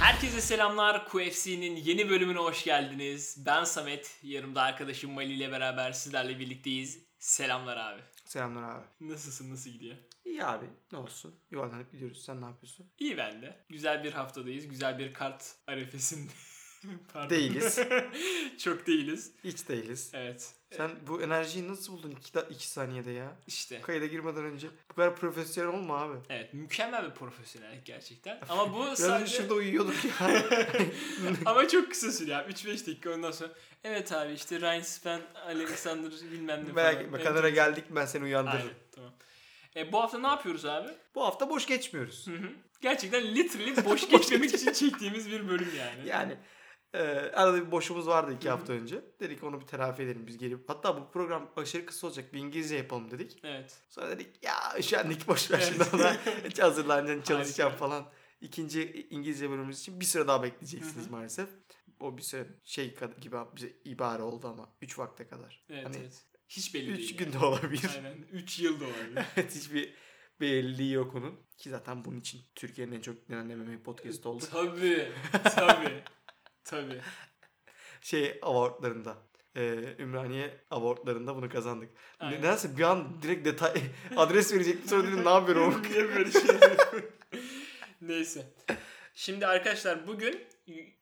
Herkese selamlar. QFC'nin yeni bölümüne hoş geldiniz. Ben Samet. Yanımda arkadaşım Mali ile beraber sizlerle birlikteyiz. Selamlar abi. Selamlar abi. Nasılsın? Nasıl gidiyor? İyi abi ne olsun. Yuvarlanıp gidiyoruz. Sen ne yapıyorsun? İyi ben de. Güzel bir haftadayız. Güzel bir kart arefesinde. Pardon. Değiliz. Çok değiliz. Hiç değiliz. Evet. Sen bu enerjiyi nasıl buldun 2 iki saniyede ya? İşte. Kayıda girmeden önce. Bu kadar profesyonel olma abi. Evet mükemmel bir profesyonellik gerçekten. Ama bu Biraz sadece... şurada uyuyorduk ya. Ama çok kısa sürüyor abi. 3-5 dakika ondan sonra. Evet abi işte Ryan Spen, Alexander bilmem ne Merak falan. etme Evet. kadara geldik ben seni uyandırırım. Aynen tamam. E, bu hafta ne yapıyoruz abi? Bu hafta boş geçmiyoruz. Hı hı. Gerçekten literally boş geçmemek için çektiğimiz bir bölüm yani. Yani e, arada bir boşumuz vardı iki hafta önce. Dedik onu bir telafi edelim biz gelip. Hatta bu program aşırı kısa olacak bir İngilizce yapalım dedik. Evet. Sonra dedik ya üşendik boş ver Evet. şimdi ona hiç hazırlanacaksın çalışacağım Harika. falan. İkinci İngilizce bölümümüz için bir süre daha bekleyeceksiniz Hı hı. maalesef. O bir süre şey gibi bize ibare oldu ama 3 vakte kadar. Evet Hani evet. Hiç belli 3 değil. günde yani. olabilir. Aynen. 3 yıl da olabilir. Evet hiçbir belirliliği yok onun. Ki zaten bunun için Türkiye'nin en çok dinlenen MMA podcast oldu. tabii. Tabii. Tabii. Şey awardlarında. E, Ümraniye awardlarında bunu kazandık. Ne- Aynen. Nedense bir an direkt detay adres verecektim sonra dedim ne yapıyorum? Niye böyle şey? Neyse. Şimdi arkadaşlar bugün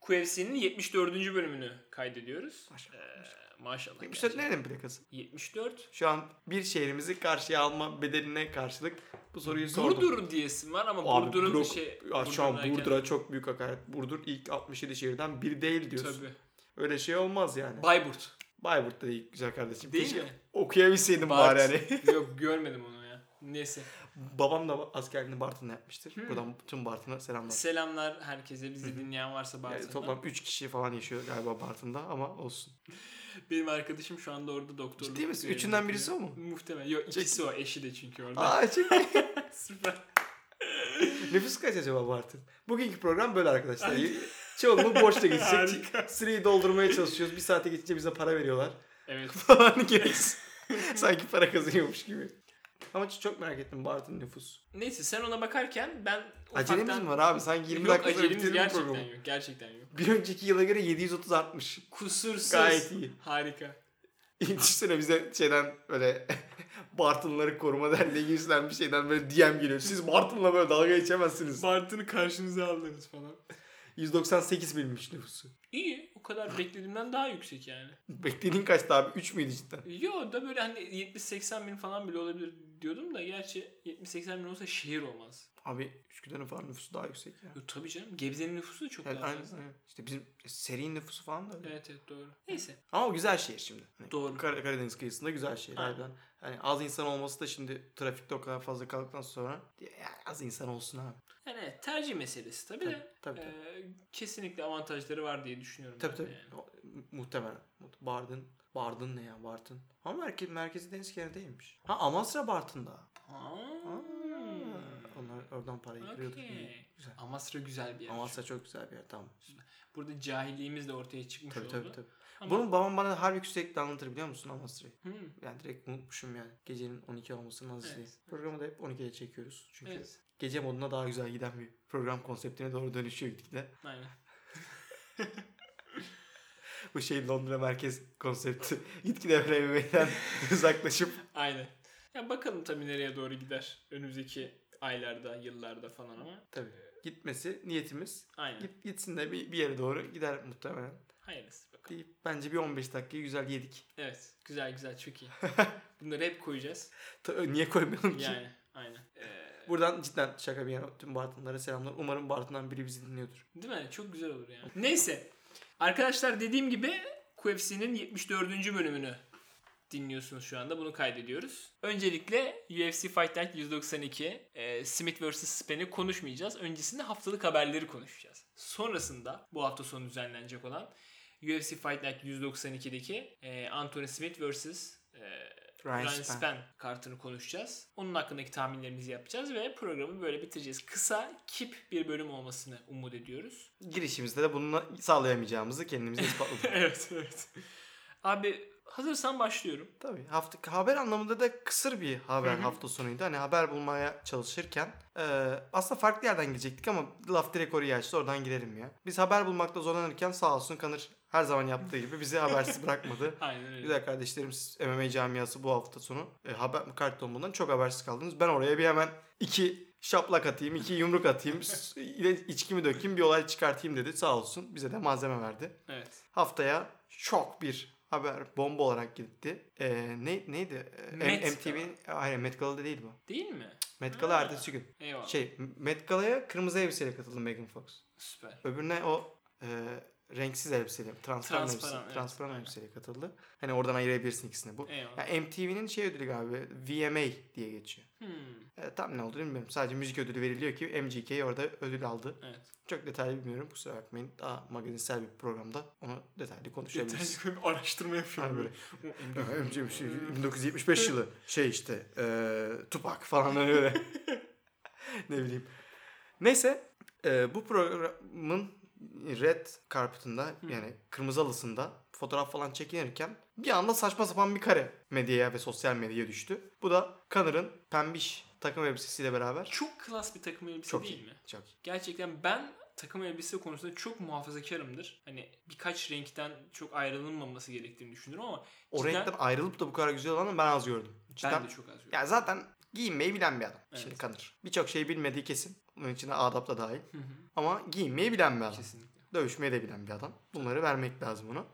QFC'nin 74. bölümünü kaydediyoruz. Maşallah. Ee, maşallah. 74 gerçekten. nerenin plakası? 74. Şu an bir şehrimizi karşıya alma bedeline karşılık bu soruyu sordum. Burdur diyesim var ama Abi Burdur'un Burdur- şey... Ya şu an Burdur'a çok büyük hakaret. Burdur ilk 67 şehirden biri değil diyorsun. Tabii. Öyle şey olmaz yani. Bayburt. Bayburt da değil güzel kardeşim. Değil Keşke mi? Okuyabilseydim Bart. bari hani. Yok görmedim onu ya. Neyse. Babam da askerliğini Bartın'da yapmıştır. Hmm. Buradan tüm Bartın'a selamlar. Selamlar herkese. Bizi dinleyen varsa Yani Bartın'da. toplam 3 kişi falan yaşıyor galiba Bartın'da ama olsun. Benim arkadaşım şu anda orada doktorluk. Ciddi misin? Üçünden birisi o mu? Muhtemelen. Yok ikisi o. Eşi de çünkü orada. Aa çok Süper. Nüfus kaç acaba Bartın? Bugünkü program böyle arkadaşlar. Çoğunluğu boşta geçecek. Süreyi doldurmaya çalışıyoruz. Bir saate geçince bize para veriyorlar. Evet. falan gereksiz. Sanki para kazanıyormuş gibi. Ama çok merak ettim Bartın nüfus. Neyse sen ona bakarken ben Acelemiz ufaktan- mi var abi? Sanki 20 yok dakika sonra acelemiz bitirelim gerçekten programı. yok. Gerçekten yok. Bir önceki yıla göre 730 artmış. Kusursuz. Gayet iyi. Harika. Düşünsene bize şeyden böyle Bartınları koruma derneği gibisinden bir şeyden böyle DM geliyor. Siz Bartın'la böyle dalga geçemezsiniz. Bartın'ı karşınıza aldınız falan. 198 binmiş nüfusu. İyi. O kadar beklediğimden daha yüksek yani. Beklediğin kaçtı abi? 3 müydü cidden? Yo da böyle hani 70-80 bin falan bile olabilir diyordum da gerçi 70-80 bin olsa şehir olmaz. Abi Üsküdar'ın falan nüfusu daha yüksek ya. Yo, tabii canım. Gebze'nin nüfusu da çok Yani daha fazla. aynen. İşte bizim seri nüfusu falan da öyle. Evet evet doğru. Neyse. Ama o güzel şehir şimdi. Hani Doğru. Kar- Karadeniz kıyısında güzel şehir. Aynen. Harbiden. Hani az insan olması da şimdi trafikte o kadar fazla kaldıktan sonra yani az insan olsun abi. Yani evet, tercih meselesi tabii, de. Tabii tabii. Ee, kesinlikle avantajları var diye düşünüyorum. Tabii tabii. yani. O- Muhtemelen. Bardın. Bardın ne ya Bartın? Ama merkez, merkezi deniz kenarı değilmiş. Ha Amasra Bartın'da. Ha. Onlar oradan parayı kırıyorduk. Okey. İyi, Güzel. Amasra güzel bir yer. Amasra çok güzel bir yer tamam. Burada cahilliğimiz de ortaya çıkmış Tabii oldu. tabii tabii. Ama- Bunu babam bana harbi sürekli anlatır biliyor musun Amasra'yı? Hmm, Yani direkt unutmuşum yani. Gecenin 12 olmasını nasıl Evet. Programı da hep 12'ye çekiyoruz. Çünkü Evet. gece moduna daha güzel giden bir program konseptine doğru dönüşüyor gitgide. Aynen. Bu şey Londra merkez konsepti gitgide MMA'den uzaklaşıp Aynen. Ya bakalım tabii nereye doğru gider. Önümüzdeki aylarda, yıllarda falan ama. tabii gitmesi niyetimiz. Aynen. Git, gitsin de bir, bir yere doğru gider muhtemelen. Hayırlısı. Deyip bence bir 15 dakikayı güzel yedik. Evet. Güzel güzel çok iyi. Bunları hep koyacağız. Ta- niye koymayalım ki? Yani aynen. Ee, Buradan cidden şaka bir yana tüm Bartınlara selamlar. Umarım Bartın'dan biri bizi dinliyordur. Değil mi? Çok güzel olur yani. Neyse. Arkadaşlar dediğim gibi QFC'nin 74. bölümünü dinliyorsunuz şu anda. Bunu kaydediyoruz. Öncelikle UFC Fight Night 192 e, Smith vs. Spen'i konuşmayacağız. Öncesinde haftalık haberleri konuşacağız. Sonrasında bu hafta sonu düzenlenecek olan UFC Fight Night 192'deki e, Anthony Smith vs. E, Ryan Ryan Spann. Spann kartını konuşacağız. Onun hakkındaki tahminlerimizi yapacağız ve programı böyle bitireceğiz. Kısa, kip bir bölüm olmasını umut ediyoruz. Girişimizde de bunu sağlayamayacağımızı kendimize ispatladık. evet, evet. Abi hazırsan başlıyorum. Tabii hafta haber anlamında da kısır bir haber Hı hı. hafta sonuydu. Hani haber bulmaya çalışırken e, aslında farklı yerden gidecektik ama laf direkt oraya açtı oradan girelim ya. Biz haber bulmakta zorlanırken sağ olsun Kanır her zaman yaptığı gibi bizi habersiz bırakmadı. Aynen öyle. Güzel kardeşlerimiz MMA camiası bu hafta sonu e, haber kart tombulundan çok habersiz kaldınız. Ben oraya bir hemen iki şaplak atayım, iki yumruk atayım, içkimi dökeyim, bir olay çıkartayım dedi. Sağ olsun bize de malzeme verdi. Evet. Haftaya şok bir haber bomba olarak gitti. E, ne neydi? E, Met MTV hayır Met Gala'da değil bu. Değil mi? Met Gala Ha. ertesi gün. Eyvallah. Şey Met Gala'ya kırmızı elbiseyle katıldı Megan Fox. Süper. Öbürüne o e, renksiz elbiseyle, transparan, Transparan, elbise, evet. transparan elbiseyle katıldı. Hani oradan ayırabilirsin ikisini. Bu Eyvallah. ya MTV'nin şey ödülü galiba VMA diye geçiyor. Hmm. E, tam ne olduğunu bilmiyorum. Sadece müzik ödülü veriliyor ki MGK orada ödül aldı. Evet. Çok detaylı bilmiyorum. Kusura bakmayın. Daha magazinsel bir programda onu detaylı konuşabiliriz. Detaylı bir araştırma yapıyorum böyle. MGK şey, 1975 yılı şey işte e, Tupac falan hani öyle. ne bileyim. Neyse e, bu programın red carpet'ında yani kırmızı halısında fotoğraf falan çekinirken bir anda saçma sapan bir kare medyaya ve sosyal medyaya düştü. Bu da Connor'ın pembiş takım elbisesiyle beraber. Çok klas bir takım elbise Çok değil iyi. mi? Çok iyi. Gerçekten ben takım elbise konusunda çok muhafazakarımdır. Hani birkaç renkten çok ayrılınmaması gerektiğini düşünürüm ama O cidden renkten ayrılıp da bu kadar güzel olanı ben az gördüm. Cidden. ben de çok az gördüm. Ya zaten giyinmeyi bilen bir adam. Evet. Şimdi Connor. Birçok şey bilmediği kesin. Bunun içine adap da dahil. Hı hı. Ama giyinmeyi bilen bir adam. Kesinlikle. Dövüşmeyi de bilen bir adam. Bunları vermek lazım ona.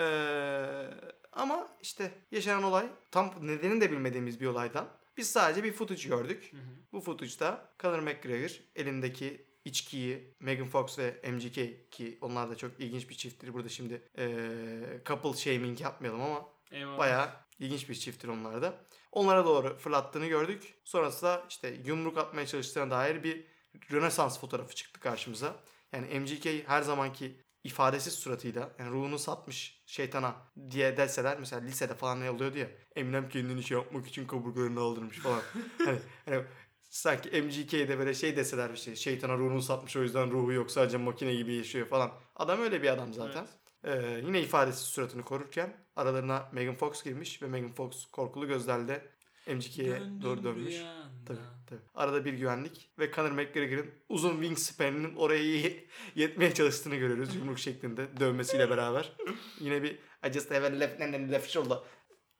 Ee, ama işte yaşanan olay tam nedenini de bilmediğimiz bir olaydan. Biz sadece bir footage gördük. Hı hı. Bu footage'da Conor McGregor elindeki içkiyi Megan Fox ve MGK ki onlar da çok ilginç bir çifttir. Burada şimdi ee, couple shaming yapmayalım ama Eyvallah. Bayağı ilginç bir çifttir onlar da. Onlara doğru fırlattığını gördük. Sonrasında işte yumruk atmaya çalıştığına dair bir Rönesans fotoğrafı çıktı karşımıza. Yani MGK her zamanki ifadesiz suratıyla yani ruhunu satmış şeytana diye deseler mesela lisede falan ne oluyordu ya Eminem kendini şey yapmak için kaburgalarını aldırmış falan. hani, hani sanki MGK'de böyle şey deseler işte şeytana ruhunu satmış o yüzden ruhu yok sadece makine gibi yaşıyor falan. Adam öyle bir adam zaten. Ee, yine ifadesiz suratını korurken aralarına Megan Fox girmiş ve Megan Fox korkulu gözlerle MGK'ye doğru dönmüş. Tabii, tabii. Arada bir güvenlik ve Conor McGregor'ın uzun wingspan'inin oraya ye- yetmeye çalıştığını görüyoruz yumruk şeklinde dövmesiyle beraber. Yine bir I just have a left hand and left shoulder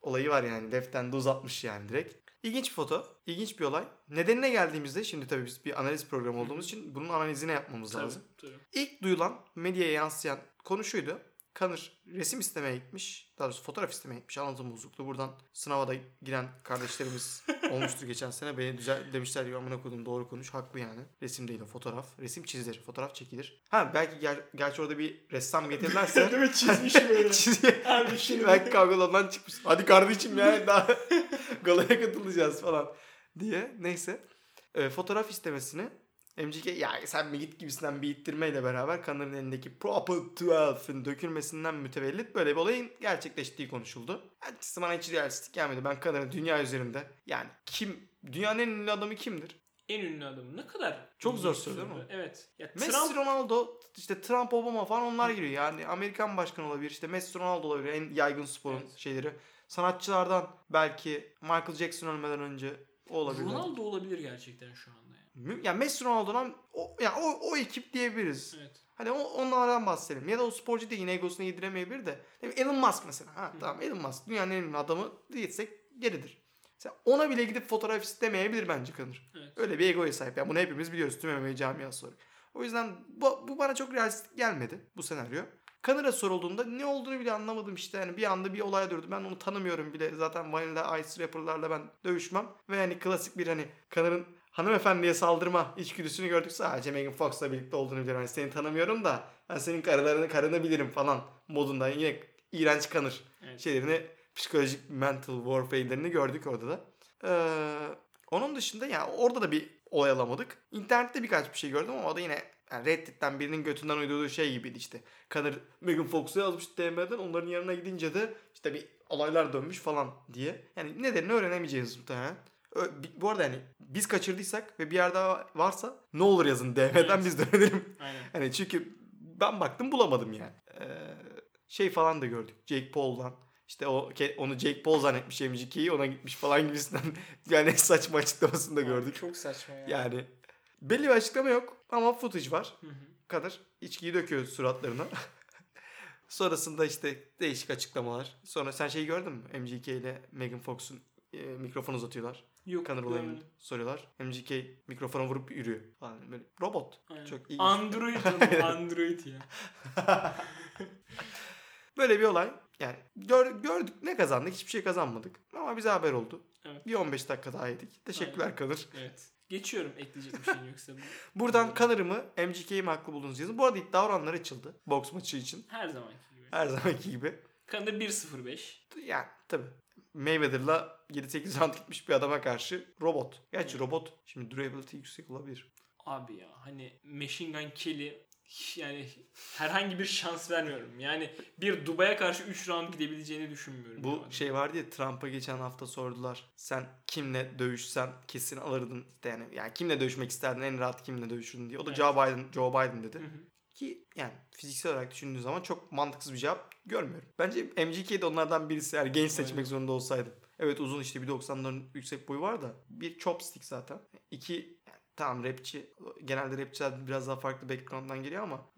olayı var yani. Left hand'ı uzatmış yani direkt. İlginç bir foto, ilginç bir olay. Nedenine geldiğimizde şimdi tabii biz bir analiz programı olduğumuz için bunun analizini yapmamız Tabii, lazım. tabii. İlk duyulan medyaya yansıyan konu şuydu. Conor resim istemeye gitmiş. Daha doğrusu fotoğraf istemeye gitmiş. Anlatım bozukluğu. Buradan sınava da giren kardeşlerimiz olmuştur geçen sene. Beni düzel demişler ki amına koydum doğru konuş. Haklı yani. Resim değil o fotoğraf. Resim çizilir. Fotoğraf çekilir. Ha belki ger- gerçi orada bir ressam getirirlerse. Değil mi? Çizmiş böyle. Çiziyor. Harbi şimdi. belki kavgalarından çıkmış. Hadi kardeşim ya daha galaya katılacağız falan diye. Neyse. Ee, fotoğraf istemesini MGK ya sen mi git gibisinden bir ittirmeyle beraber Connor'ın elindeki Proper 12'ın dökülmesinden mütevellit böyle bir olayın gerçekleştiği konuşuldu. Açıkçası bana hiç realistik gelmedi. Ben Connor'ın dünya üzerinde yani kim dünyanın en ünlü adamı kimdir? En ünlü adamı ne kadar Çok zor soru değil mi? Evet. Ya Messi, Trump Ronaldo, işte Trump, Obama falan onlar giriyor. Yani Amerikan başkanı olabilir, işte Messi, Ronaldo olabilir. En yaygın sporun Evet. şeyleri. Sanatçılardan belki Michael Jackson ölmeden önce o olabilir. Ronaldo olabilir gerçekten şu anda. Yani. Ya Messi, Ronaldo'dan o, ya o, o ekip diyebiliriz. Evet. Hani o, onlardan bahsedelim. Ya da o sporcu değil yine egosunu yediremeyebilir de. Elon Musk mesela. Ha, tamam Elon Musk dünyanın en ünlü adamı diyetsek geridir. Mesela ona bile gidip fotoğraf istemeyebilir bence Kanır. Evet. Öyle bir egoya sahip. Yani bunu hepimiz biliyoruz tüm MMA camiası olarak. O yüzden bu, bu bana çok realistik gelmedi bu senaryo. Kanır'a sorulduğunda ne olduğunu bile anlamadım işte. Yani bir anda bir olay durdu. Ben onu tanımıyorum bile. Zaten Vanilla Ice rapperlarla ben dövüşmem. Ve yani klasik bir hani Kanır'ın hanımefendiye saldırma içgüdüsünü gördük. Sadece Megan Fox'la birlikte olduğunu biliyorum. Yani seni tanımıyorum da ben senin karılarını karını bilirim falan modunda. Yine iğrenç Kanır Evet. şeylerini psikolojik mental warfare'lerini gördük orada da. Ee, onun dışında yani orada da bir olay alamadık. İnternette birkaç bir şey gördüm ama o da yine yani Reddit'ten birinin götünden uydurduğu şey gibiydi işte. Kanır Megan Fox'u yazmış DM'den onların yanına gidince de işte bir olaylar dönmüş falan diye. Yani nedenini öğrenemeyeceğiz muhtemelen. Bu arada hani biz kaçırdıysak ve bir yerde varsa ne olur yazın DM'den Evet. biz de öğrenelim. Aynen. Hani çünkü ben baktım bulamadım yani. Ee, şey falan da gördük. Jake Paul'dan. İşte o onu Jake Paul zannetmiş MGK'yi ona gitmiş falan gibisinden yani saçma açıklamasını da gördük. Çok saçma ya. Yani belli bir açıklama yok ama footage var. Hı hı. Kadar içkiyi döküyor suratlarına. Sonrasında işte değişik açıklamalar. Sonra sen şeyi gördün mü? MGK ile Megan Fox'un e, mikrofon uzatıyorlar. Yok. Conor olayını görmedim. soruyorlar. MGK mikrofona vurup yürüyor. Falan böyle robot. Aynen. Çok iyi. Android oğlum, Android ya. Böyle bir olay. Yani gör- gördük ne kazandık? Hiçbir şey kazanmadık. Ama bize haber oldu. Evet. Bir 15 dakika daha yedik. Teşekkürler Kanır. Evet. Geçiyorum ekleyecek bir şeyin yoksa. bu. Buradan Kanır'ı mı MGK'yi mi haklı buldunuz yazın. Bu arada iddia oranları açıldı. Boks maçı için. Her zamanki gibi. Her zamanki gibi. Kanada 1.05. Yani tabii. Mayweather'la 7-8 round gitmiş bir adama karşı robot. Gerçi robot şimdi durability yüksek olabilir. Abi ya hani Machine Gun Kelly yani herhangi bir şans vermiyorum. Yani bir Dubai'ye karşı 3 round gidebileceğini düşünmüyorum. Bu ya. şey vardı ya Trump'a geçen hafta sordular. Sen kimle dövüşsen kesin alırdın. İşte yani, yani kimle dövüşmek isterdin en rahat kimle dövüşürdün diye. O da Evet. Joe Biden, Joe Biden dedi. Hı hı. Ki yani fiziksel olarak düşündüğün zaman çok mantıksız bir cevap görmüyorum. Bence MGK de onlardan birisi. Yani genç seçmek Aynen. zorunda zorunda olsaydım. Evet uzun işte 1.90'ların yüksek boyu var da. Bir chopstick zaten. İki yani tamam rapçi. Genelde rapçiler biraz daha farklı background'dan geliyor ama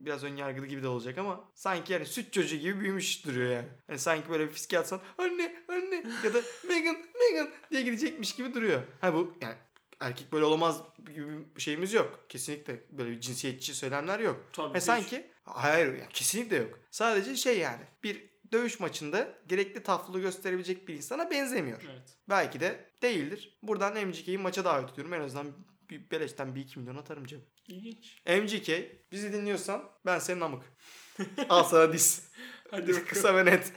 biraz ön yargılı gibi de olacak ama sanki yani süt çocuğu gibi büyümüş duruyor yani. Hani sanki böyle bir fiske atsan anne anne ya da Megan Megan diye gidecekmiş gibi duruyor. Ha bu yani erkek böyle olamaz gibi bir şeyimiz yok. Kesinlikle böyle bir cinsiyetçi söylemler yok. Tabii Ve ki. sanki hayır yani kesinlikle yok. Sadece şey yani bir dövüş maçında gerekli taflılığı gösterebilecek bir insana benzemiyor. Evet. Belki de değildir. Buradan MGK'yi maça davet ediyorum. En azından bir beleşten bir 2 milyon atarım cebime. İlginç. MGK bizi dinliyorsan ben senin amık. Al sana diz. Hadi. Kısa ve net.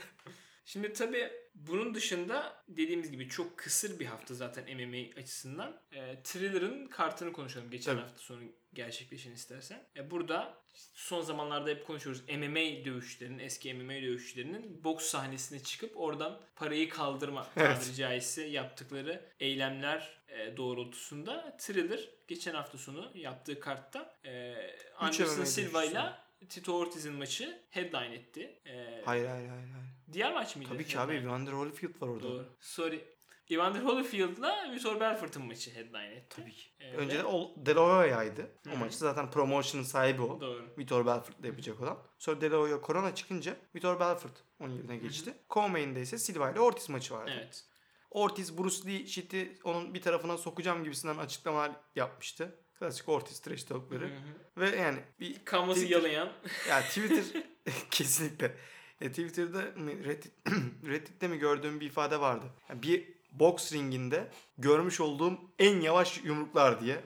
Şimdi tabii bunun dışında dediğimiz gibi çok kısır bir hafta zaten MMA açısından. E, Thriller'ın kartını konuşalım geçen Tabii. hafta sonu gerçekleşen istersen. E, burada son zamanlarda hep konuşuyoruz MMA dövüşlerinin, eski MMA dövüşçülerinin boks sahnesine çıkıp oradan parayı kaldırma Evet. tabiri caizse yaptıkları eylemler e, doğrultusunda Thriller geçen hafta sonu yaptığı kartta e, Anderson Silva ile. Tito Ortiz'in maçı headline etti. E, Hayır hayır hayır. hayır. Diğer maç mıydı? Tabii ki abi Evander Holyfield var orada. Doğru. Sorry. Evander Holyfield'la Vitor Belfort'un maçı headline etti. Tabii ki. Ee, Önce de o De La Hoya'ydı. Hı O hı. maçı zaten promotion'ın sahibi o. Doğru. Vitor Belfort'la yapacak olan. Sonra De La Hoya korona çıkınca Vitor Belfort onun yerine geçti. Co-main'de ise Silva ile Ortiz maçı vardı. Evet. Ortiz Bruce Lee shit'i onun bir tarafına sokacağım gibisinden açıklamalar yapmıştı. Klasik Ortiz trash talk'ları. Hı hı. Ve yani bir Kanvası Twitter- yalayan. ya Twitter kesinlikle. E, Twitter'da Reddit, Reddit'te mi gördüğüm bir ifade vardı. Yani bir boks ringinde görmüş olduğum en yavaş yumruklar diye.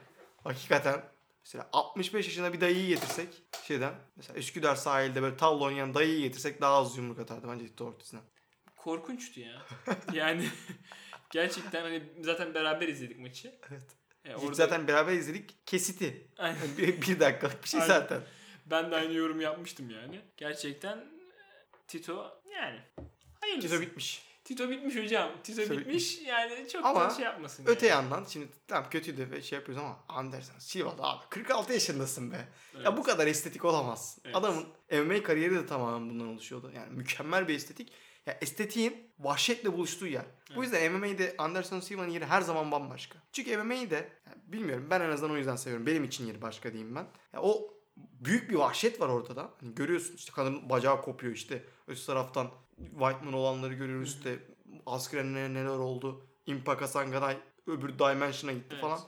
Hakikaten mesela 65 yaşında bir dayıyı getirsek şeyden mesela Üsküdar sahilde böyle tavla oynayan dayıyı getirsek daha az yumruk atardı bence Tito Ortiz'den. Korkunçtu ya. yani gerçekten hani zaten beraber izledik maçı. Evet. Ee, İlk orada zaten beraber izledik. Kesiti. Aynen. Yani bir, bir dakikalık bir şey Aynen. zaten. ben de aynı yorum yapmıştım yani. Gerçekten e, Tito yani hayırlısı. Tito bitmiş. Tito bitmiş hocam. Tito, Tito bitmiş. Yani çok Ama şey yapmasın. Öte yani. yandan şimdi tam kötüydü ve şey yapıyoruz ama Anderson Silva da abi 46 yaşındasın be. Evet. Ya bu kadar estetik olamaz. Evet. Adamın MMA kariyeri de tamamen bundan oluşuyordu. Yani mükemmel bir estetik. Ya estetiğin vahşetle buluştuğu yer. Bu Evet. yüzden MMA'de Anderson Silva'nın yeri her zaman bambaşka. Çünkü MMA'de yani bilmiyorum ben en azından o yüzden seviyorum. Benim için yeri başka diyeyim ben. Ya o büyük bir vahşet var ortada. Hani görüyorsun işte kadının bacağı kopuyor işte. Öte taraftan Whiteman olanları görüyoruz işte. Askren'e neler oldu. Impaka Sanganay öbür Dimension'a gitti Evet. falan.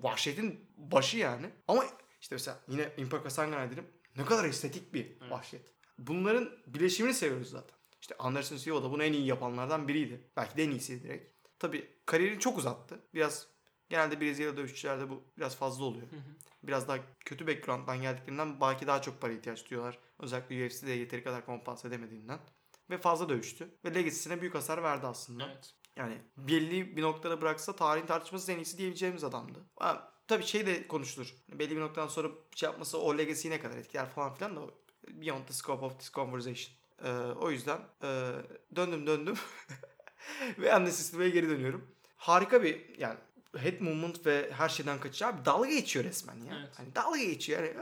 Vahşetin başı yani. Ama işte mesela yine Impaka Sanganay dedim. Ne kadar estetik bir Evet. vahşet. Bunların bileşimini seviyoruz zaten. İşte Anderson Silva da bunu en iyi yapanlardan biriydi. Belki de en iyisi direkt. Tabii kariyerini çok uzattı. Biraz genelde Brezilya dövüşçülerde bu biraz fazla oluyor. Hı hı. Biraz daha kötü background'dan geldiklerinden belki daha çok para ihtiyaç duyuyorlar. Özellikle UFC'de yeteri kadar kompanse edemediğinden. Ve fazla dövüştü. Ve legacy'sine büyük hasar verdi aslında. Evet. Yani belli bir noktada bıraksa tarihin tartışmasız en iyisi diyebileceğimiz adamdı. Tabii şey de konuşulur. Belli bir noktadan sonra şey yapması o legacy'yi ne kadar etkiler falan filan da beyond the scope of this conversation. Ee, o yüzden e, döndüm döndüm ve Anderson Silva'ya geri dönüyorum. Harika bir yani head movement ve her şeyden kaçıyor. Abi dalga geçiyor resmen ya. Evet. Hani dalga geçiyor. Yani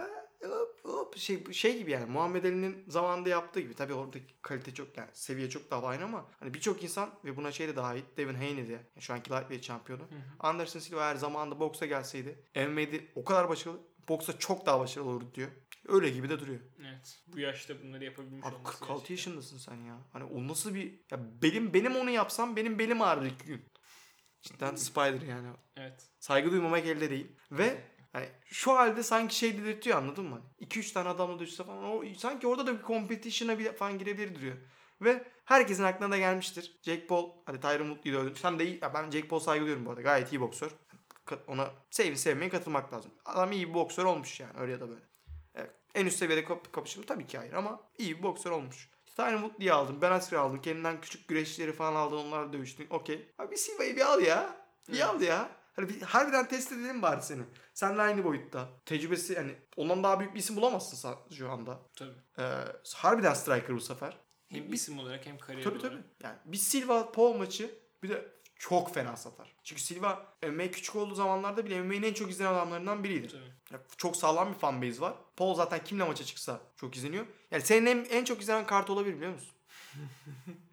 hop, hop, şey, şey gibi yani Muhammed Ali'nin zamanında yaptığı gibi. Tabii oradaki kalite çok yani seviye çok daha aynı ama hani birçok insan ve buna şey de dahil Devin Haney de yani şu anki lightweight şampiyonu. Anderson Silva eğer zamanında boksa gelseydi MMA'de o kadar başarılı boksa çok daha başarılı olurdu diyor. Öyle gibi de duruyor. Evet. Bu yaşta bunları yapabilmiş Abi olması 46 gerçekten. yaşındasın sen ya. Hani o nasıl bir... Ya benim benim onu yapsam benim belim ağrır iki gün. Cidden Spider yani. Evet. Saygı duymamak elde değil. Ve hani şu halde sanki şey dedirtiyor anladın mı? 2-3 tane adamla düşse falan o sanki orada da bir competition'a bir falan girebilir duruyor. Ve herkesin aklına da gelmiştir. Jake Paul, hadi Tyron Woodley'i öldürdü. Sen de iyi, ya ben Jake Paul saygı duyuyorum bu arada. Gayet iyi boksör. Ona sevin sevmeyin katılmak lazım. Adam iyi bir boksör olmuş yani öyle ya da böyle. Evet. En üst seviyede kap kapışır mı? Tabii ki hayır ama iyi bir boksör olmuş. Tyron Woodley'i aldın, Ben Askren'i aldın, kendinden küçük güreşçileri falan aldın, onlarla dövüştün. Okey. Abi bir Silva'yı bir al ya. Bir Evet. al ya. Hani bir, harbiden test edelim bari seni. Seninle aynı boyutta. Tecrübesi hani ondan daha büyük bir isim bulamazsın sen şu anda. Tabii. Ee, harbiden striker bu sefer. Hem isim olarak hem kariyer Tabii olarak. tabii. Yani bir Silva Paul maçı bir de çok fena satar. Çünkü Silva MMA küçük olduğu zamanlarda bile MMA'nin en çok izlenen adamlarından biriydi. Çok sağlam bir fanbase var. Paul zaten kimle maça çıksa çok izleniyor. Yani senin en, en çok izlenen kart olabilir biliyor musun?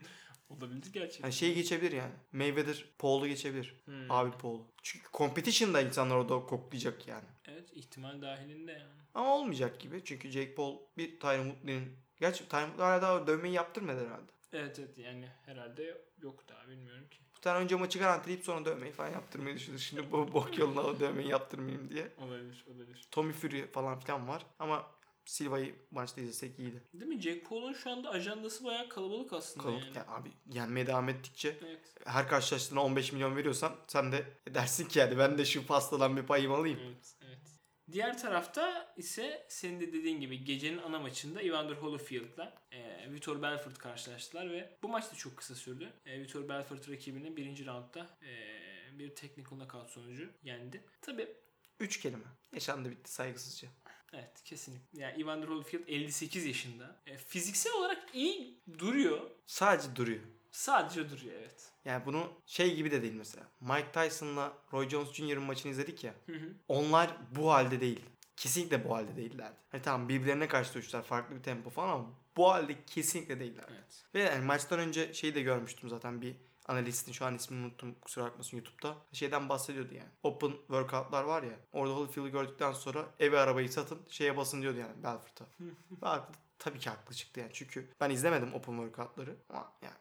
Olabilir gerçekten. Yani şeyi geçebilir yani. Mayweather Paul'u geçebilir. Hmm. Abi Paul'u. Çünkü competition'da insanlar orada koklayacak yani. Evet ihtimal dahilinde yani. Ama olmayacak gibi. Çünkü Jake Paul bir Tyron Woodley'nin... Gerçi Tyron Woodley hala daha dövmeyi yaptırmadı herhalde. Evet evet yani herhalde yok daha bilmiyorum ki. Tane önce maçı garantileyip sonra dövmeyi falan yaptırmayı düşündü. Şimdi bu bok yoluna o dövmeyi yaptırmayayım diye. Olabilir olabilir. Tommy Fury falan filan var. Ama Silva'yı maçta izlesek iyiydi. Değil mi? Jack Paul'un şu anda ajandası bayağı kalabalık aslında Kalabalık. yani. Yani abi yenmeye devam ettikçe Evet. her karşılaştığına 15 milyon veriyorsan sen de dersin ki yani ben de şu pastadan bir payımı alayım. Evet. Diğer tarafta ise senin de dediğin gibi gecenin ana maçında Evander Holyfield'la e, Vitor Belfort karşılaştılar ve bu maç da çok kısa sürdü. E, Vitor Belfort rakibini birinci roundda e, bir technical knockout sonucu yendi. Tabi Üç kelime. Yaşandı bitti saygısızca. evet kesinlikle. Yani Evander Holyfield 58 yaşında. E, fiziksel olarak iyi duruyor. Sadece duruyor. Sadece duruyor evet. Yani bunu şey gibi de değil mesela. Mike Tyson'la Roy Jones Jr.'ın maçını izledik ya. Hı hı. Onlar bu halde değil. Kesinlikle bu halde değillerdi. Hani tamam birbirlerine karşı dövüşler farklı bir tempo falan ama bu halde kesinlikle değiller. Evet. Ve yani maçtan önce şeyi de görmüştüm zaten bir analistin şu an ismini unuttum kusura bakmasın YouTube'da. Şeyden bahsediyordu yani. Open workoutlar var ya. Orada Holyfield'ı gördükten sonra eve arabayı satın şeye basın diyordu yani Belfort'a. Belfort tabii ki haklı çıktı yani. Çünkü ben izlemedim open workoutları ama yani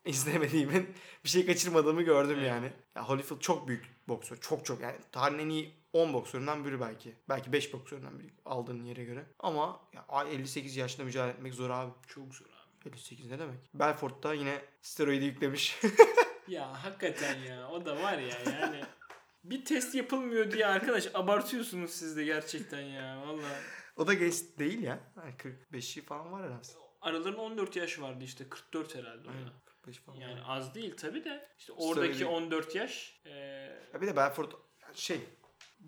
izlemediğimin bir şey kaçırmadığımı gördüm Evet. yani. Ya Holyfield çok büyük boksör. Çok çok yani tarihin en iyi 10 boksöründen biri belki. Belki 5 boksöründen biri aldığın yere göre. Ama ya, ay 58 yaşında mücadele etmek zor abi. Çok zor abi. 58 ne demek? Belfort da yine steroidi yüklemiş. Ya hakikaten ya o da var ya yani. Bir test yapılmıyor diye arkadaş abartıyorsunuz siz de gerçekten ya valla. o da genç değil ya. Yani 45'i falan var herhalde. Aralarında 14 yaş vardı işte 44 herhalde ona. 45 falan Yani az değil tabi de işte oradaki Söyleyeyim. 14 yaş e, Ya bir de Belfort şey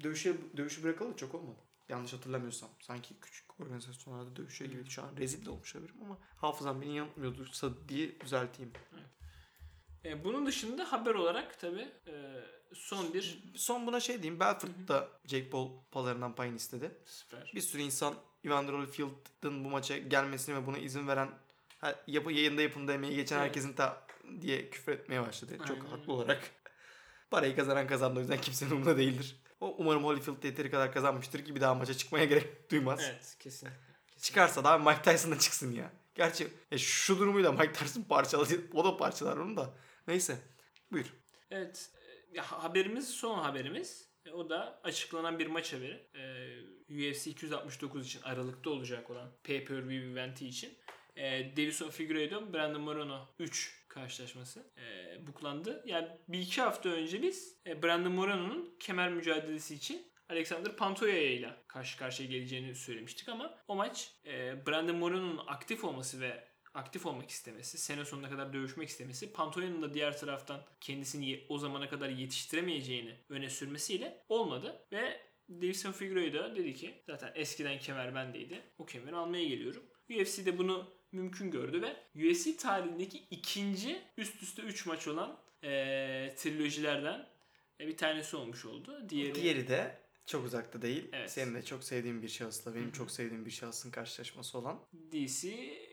dövüşe, dövüşü bırakalı çok olmadı. Yanlış hatırlamıyorsam. Sanki küçük organizasyonlarda dövüşüyor gibiydi. Şu an rezil de olmuş olabilirim ama hafızam beni yanıltmıyordursa diye düzelteyim. e, bunun dışında haber olarak tabi son bir Son buna şey diyeyim. Belfort da Jake Paul pazarından payını istedi. süper. Bir sürü insan Evander Holyfield'ın bu maça gelmesini ve buna izin veren yapı, yayında yapımda emeği geçen Evet. herkesin ta diye küfür etmeye başladı. Çok Aynen haklı olarak. Parayı kazanan kazandı o yüzden kimsenin umurunda değildir. O umarım Holyfield yeteri kadar kazanmıştır ki bir daha maça çıkmaya gerek duymaz. Evet kesin. Çıkarsa da Mike Tyson da çıksın ya. Gerçi e, şu durumuyla Mike Tyson parçaladı. O da parçalar onu da. Neyse. Buyur. Evet. e, ya, haberimiz son haberimiz. E, o da açıklanan bir maç haberi. E, UFC 269 için Aralık'ta olacak olan pay-per-view eventi için. E, Davison Figueiredo, Brandon Moreno 3 karşılaşması e, buklandı. Yani bir iki hafta önce biz e, Brandon Moreno'nun kemer mücadelesi için Alexander Pantoja ile karşı karşıya geleceğini söylemiştik ama o maç e, Brandon Moreno'nun aktif olması ve aktif olmak istemesi, sene sonuna kadar dövüşmek istemesi, Pantoya'nın da diğer taraftan kendisini o zamana kadar yetiştiremeyeceğini öne sürmesiyle olmadı ve Davison Figueiredo dedi ki zaten eskiden kemer bendeydi. O kemeri almaya geliyorum. UFC de bunu mümkün gördü ve UFC tarihindeki ikinci üst üste 3 maç olan eee trilojilerden e, bir tanesi olmuş oldu. Diğeri, Diğeri de çok uzakta değil. Evet. Senin de çok sevdiğin bir şahısla benim hı. çok sevdiğim bir şahsın karşılaşması olan. DC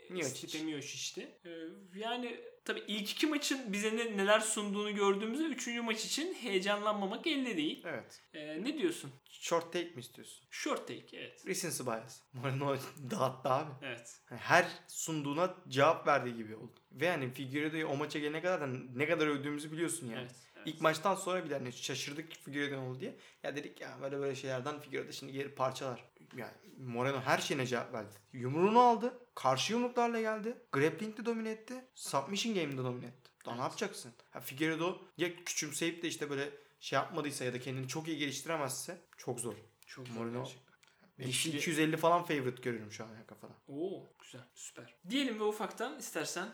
Miocic. Stipe Miocic'ti. Ee, yani tabii ilk iki maçın bize ne, neler sunduğunu gördüğümüzde üçüncü maç için heyecanlanmamak elde değil. Evet. Ee, ne diyorsun? Short take mi istiyorsun? Short take evet. Recency bias. Moreno dağıttı abi. Evet. Her sunduğuna cevap verdiği gibi oldu. Ve hani Figueiredo'yu o maça gelene kadar da ne kadar övdüğümüzü biliyorsun yani. Evet. evet. İlk maçtan sonra bile hani şaşırdık Figueiredo oldu diye. Ya dedik ya böyle böyle şeylerden Figueiredo şimdi geri parçalar. Yani Moreno her şeyine cevap verdi. Yumruğunu aldı. Karşı yumruklarla geldi. Grappling'de domine etti. Submission game'de domine etti. Daha ne yapacaksın? Ha, Figueiredo ya küçümseyip de işte böyle şey yapmadıysa ya da kendini çok iyi geliştiremezse çok zor. Çok zor Moreno gerçekten. Eksi Beşli- 250 falan favorite görüyorum şu an ya kafada. Oo güzel süper. Diyelim ve ufaktan istersen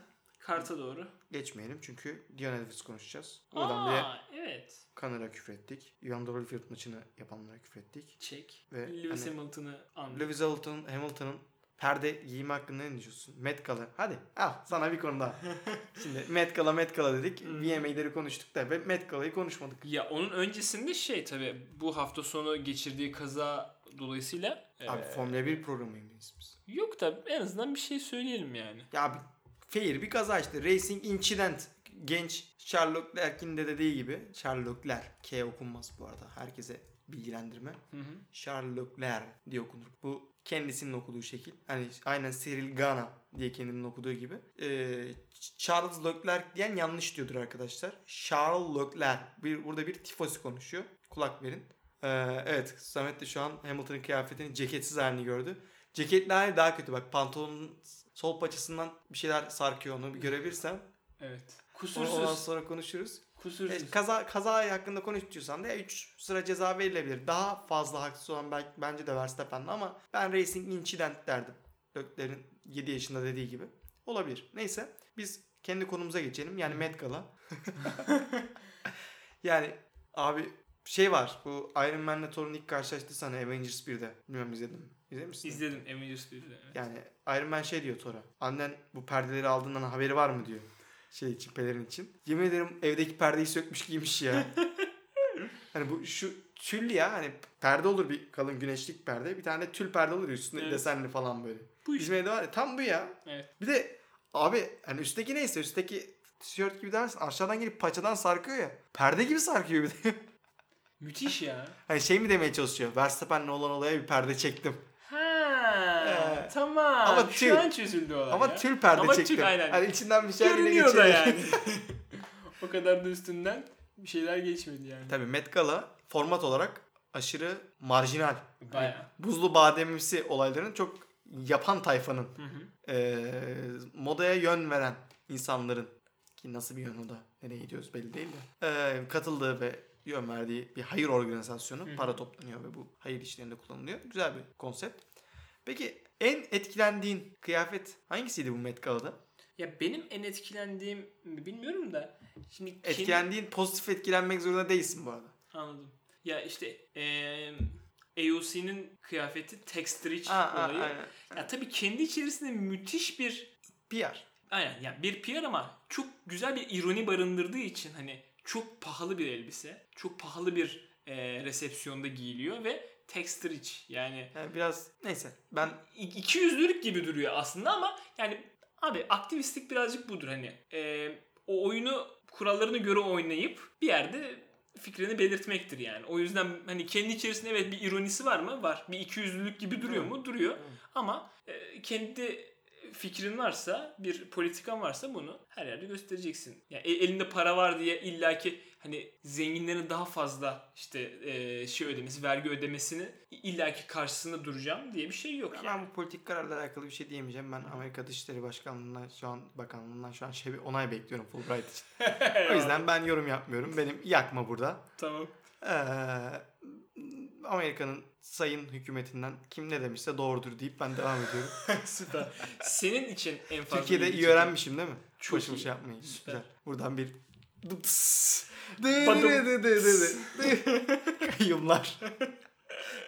karta doğru. Geçmeyelim çünkü Dion Elvis konuşacağız. Oradan bile Aa evet. Connor'a küfrettik. Evander Holyfield maçını yapanlara küfrettik. Çek. Ve Lewis hani- Hamilton'ı andı. Lewis Hamilton, Hamilton'ın perde giyimi hakkında ne diyorsun? Met Gala. Hadi al sana bir konu daha. Şimdi Met Gala Met Gala dedik. VMA'leri konuştuk da ve Met Gala'yı konuşmadık. Ya onun öncesinde şey tabii bu hafta sonu geçirdiği kaza dolayısıyla Abi e, Formula 1 programıyız biz. yok da en azından bir şey söyleyelim yani. Ya abi fair bir kaza işte. Racing Incident. Genç Charles Leclerc'in de dediği gibi. Charles Leclerc. K okunmaz bu arada. Herkese bilgilendirme. Hı hı. Charles Leclerc diye okunur. Bu kendisinin okuduğu şekil. Hani aynen Cyril Gana diye kendinin okuduğu gibi. Ee, Charles Leclerc diyen yanlış diyordur arkadaşlar. Charles Leclerc. Bir, burada bir tifosi konuşuyor. Kulak verin. Ee, evet Samet de şu an Hamilton'ın kıyafetinin ceketsiz halini gördü. Ceketli hali daha kötü. Bak pantolonun sol paçasından bir şeyler sarkıyor onu bir görebilirsen. Evet. Kusursuz. Ondan sonra konuşuruz. Kusursuz. E, kaza kaza hakkında konuşuyorsan da 3 sıra ceza verilebilir. Daha fazla haksız olan belki, bence de Verstappen'di ama ben Racing Incident derdim. Lökler'in 7 yaşında dediği gibi. Olabilir. Neyse biz kendi konumuza geçelim. Yani Met Gala. yani abi şey var. Bu Iron Man'le Thor'un ilk karşılaştığı sahne Avengers 1'de. Bilmiyorum izledin mi? İzledin misin? İzledim Avengers 1'de. Evet. Yani Iron Man şey diyor Thor'a. Annen bu perdeleri aldığından haberi var mı diyor. Şey için pelerin için. Yemin ederim evdeki perdeyi sökmüş giymiş ya. hani bu şu tül ya hani perde olur bir kalın güneşlik perde. Bir tane de tül perde olur üstünde Evet. desenli falan böyle. Bu evde var ya tam bu ya. Evet. Bir de abi hani üstteki neyse üstteki tişört gibi dersin aşağıdan gelip paçadan sarkıyor ya. Perde gibi sarkıyor bir de. Müthiş ya. hani şey mi demeye çalışıyor? Verstappen'le olan olaya bir perde çektim. Tamam. ama Şu tül. an çözüldü olay Ama ya. tül perde Ama tül, çektim. aynen. Hani içinden bir şeyler Görünüyor da yani. o kadar da üstünden bir şeyler geçmedi yani. Tabii Met Gala format olarak aşırı marjinal. Baya. Buzlu bademimsi olayların çok yapan tayfanın Hı hı. eee, modaya yön veren insanların ki nasıl bir yön o da nereye gidiyoruz belli değil de eee, katıldığı ve yön verdiği bir hayır organizasyonu Hı hı. para toplanıyor ve bu hayır işlerinde kullanılıyor. Güzel bir konsept. Peki en etkilendiğin kıyafet hangisiydi bu Met Gala'da? Ya benim en etkilendiğim bilmiyorum da şimdi kendi- Etkilendiğin pozitif etkilenmek zorunda değilsin bu arada. Anladım. Ya işte eee AOC'nin kıyafeti text rich Aa, aa, olayı. aynen. Ya tabii kendi içerisinde müthiş bir PR. aynen yani bir PR ama çok güzel bir ironi barındırdığı için hani çok pahalı bir elbise, çok pahalı bir eee, resepsiyonda giyiliyor ve text rich yani Yani biraz neyse ben iki yüzlülük gibi duruyor aslında ama yani abi aktivistlik birazcık budur hani Ee, o oyunu kurallarına göre oynayıp bir yerde fikrini belirtmektir yani. O yüzden hani kendi içerisinde evet bir ironisi var mı? Var. Bir ikiyüzlülük gibi duruyor mu? Duruyor. Ama e, kendi fikrin varsa, bir politikan varsa bunu her yerde göstereceksin. Yani e- elinde para var diye illaki hani zenginlerin daha fazla işte e, şey ödemesi, vergi ödemesini illaki karşısında duracağım diye bir şey yok. yani. ben bu politik kararla alakalı bir şey diyemeyeceğim. Ben Amerika Dışişleri Başkanlığından şu an bakanlığından şu an şey bir onay bekliyorum Fulbright için. o yüzden ben yorum yapmıyorum. Benim yakma burada. Tamam. Ee, Amerika'nın sayın hükümetinden kim ne demişse doğrudur deyip ben devam ediyorum. Süper. Senin için en fazla Türkiye'de iyi öğrenmişim değil mi? Çok boşu iyi. yapmayın. Süper. Güzel. Buradan bir. Kayyumlar.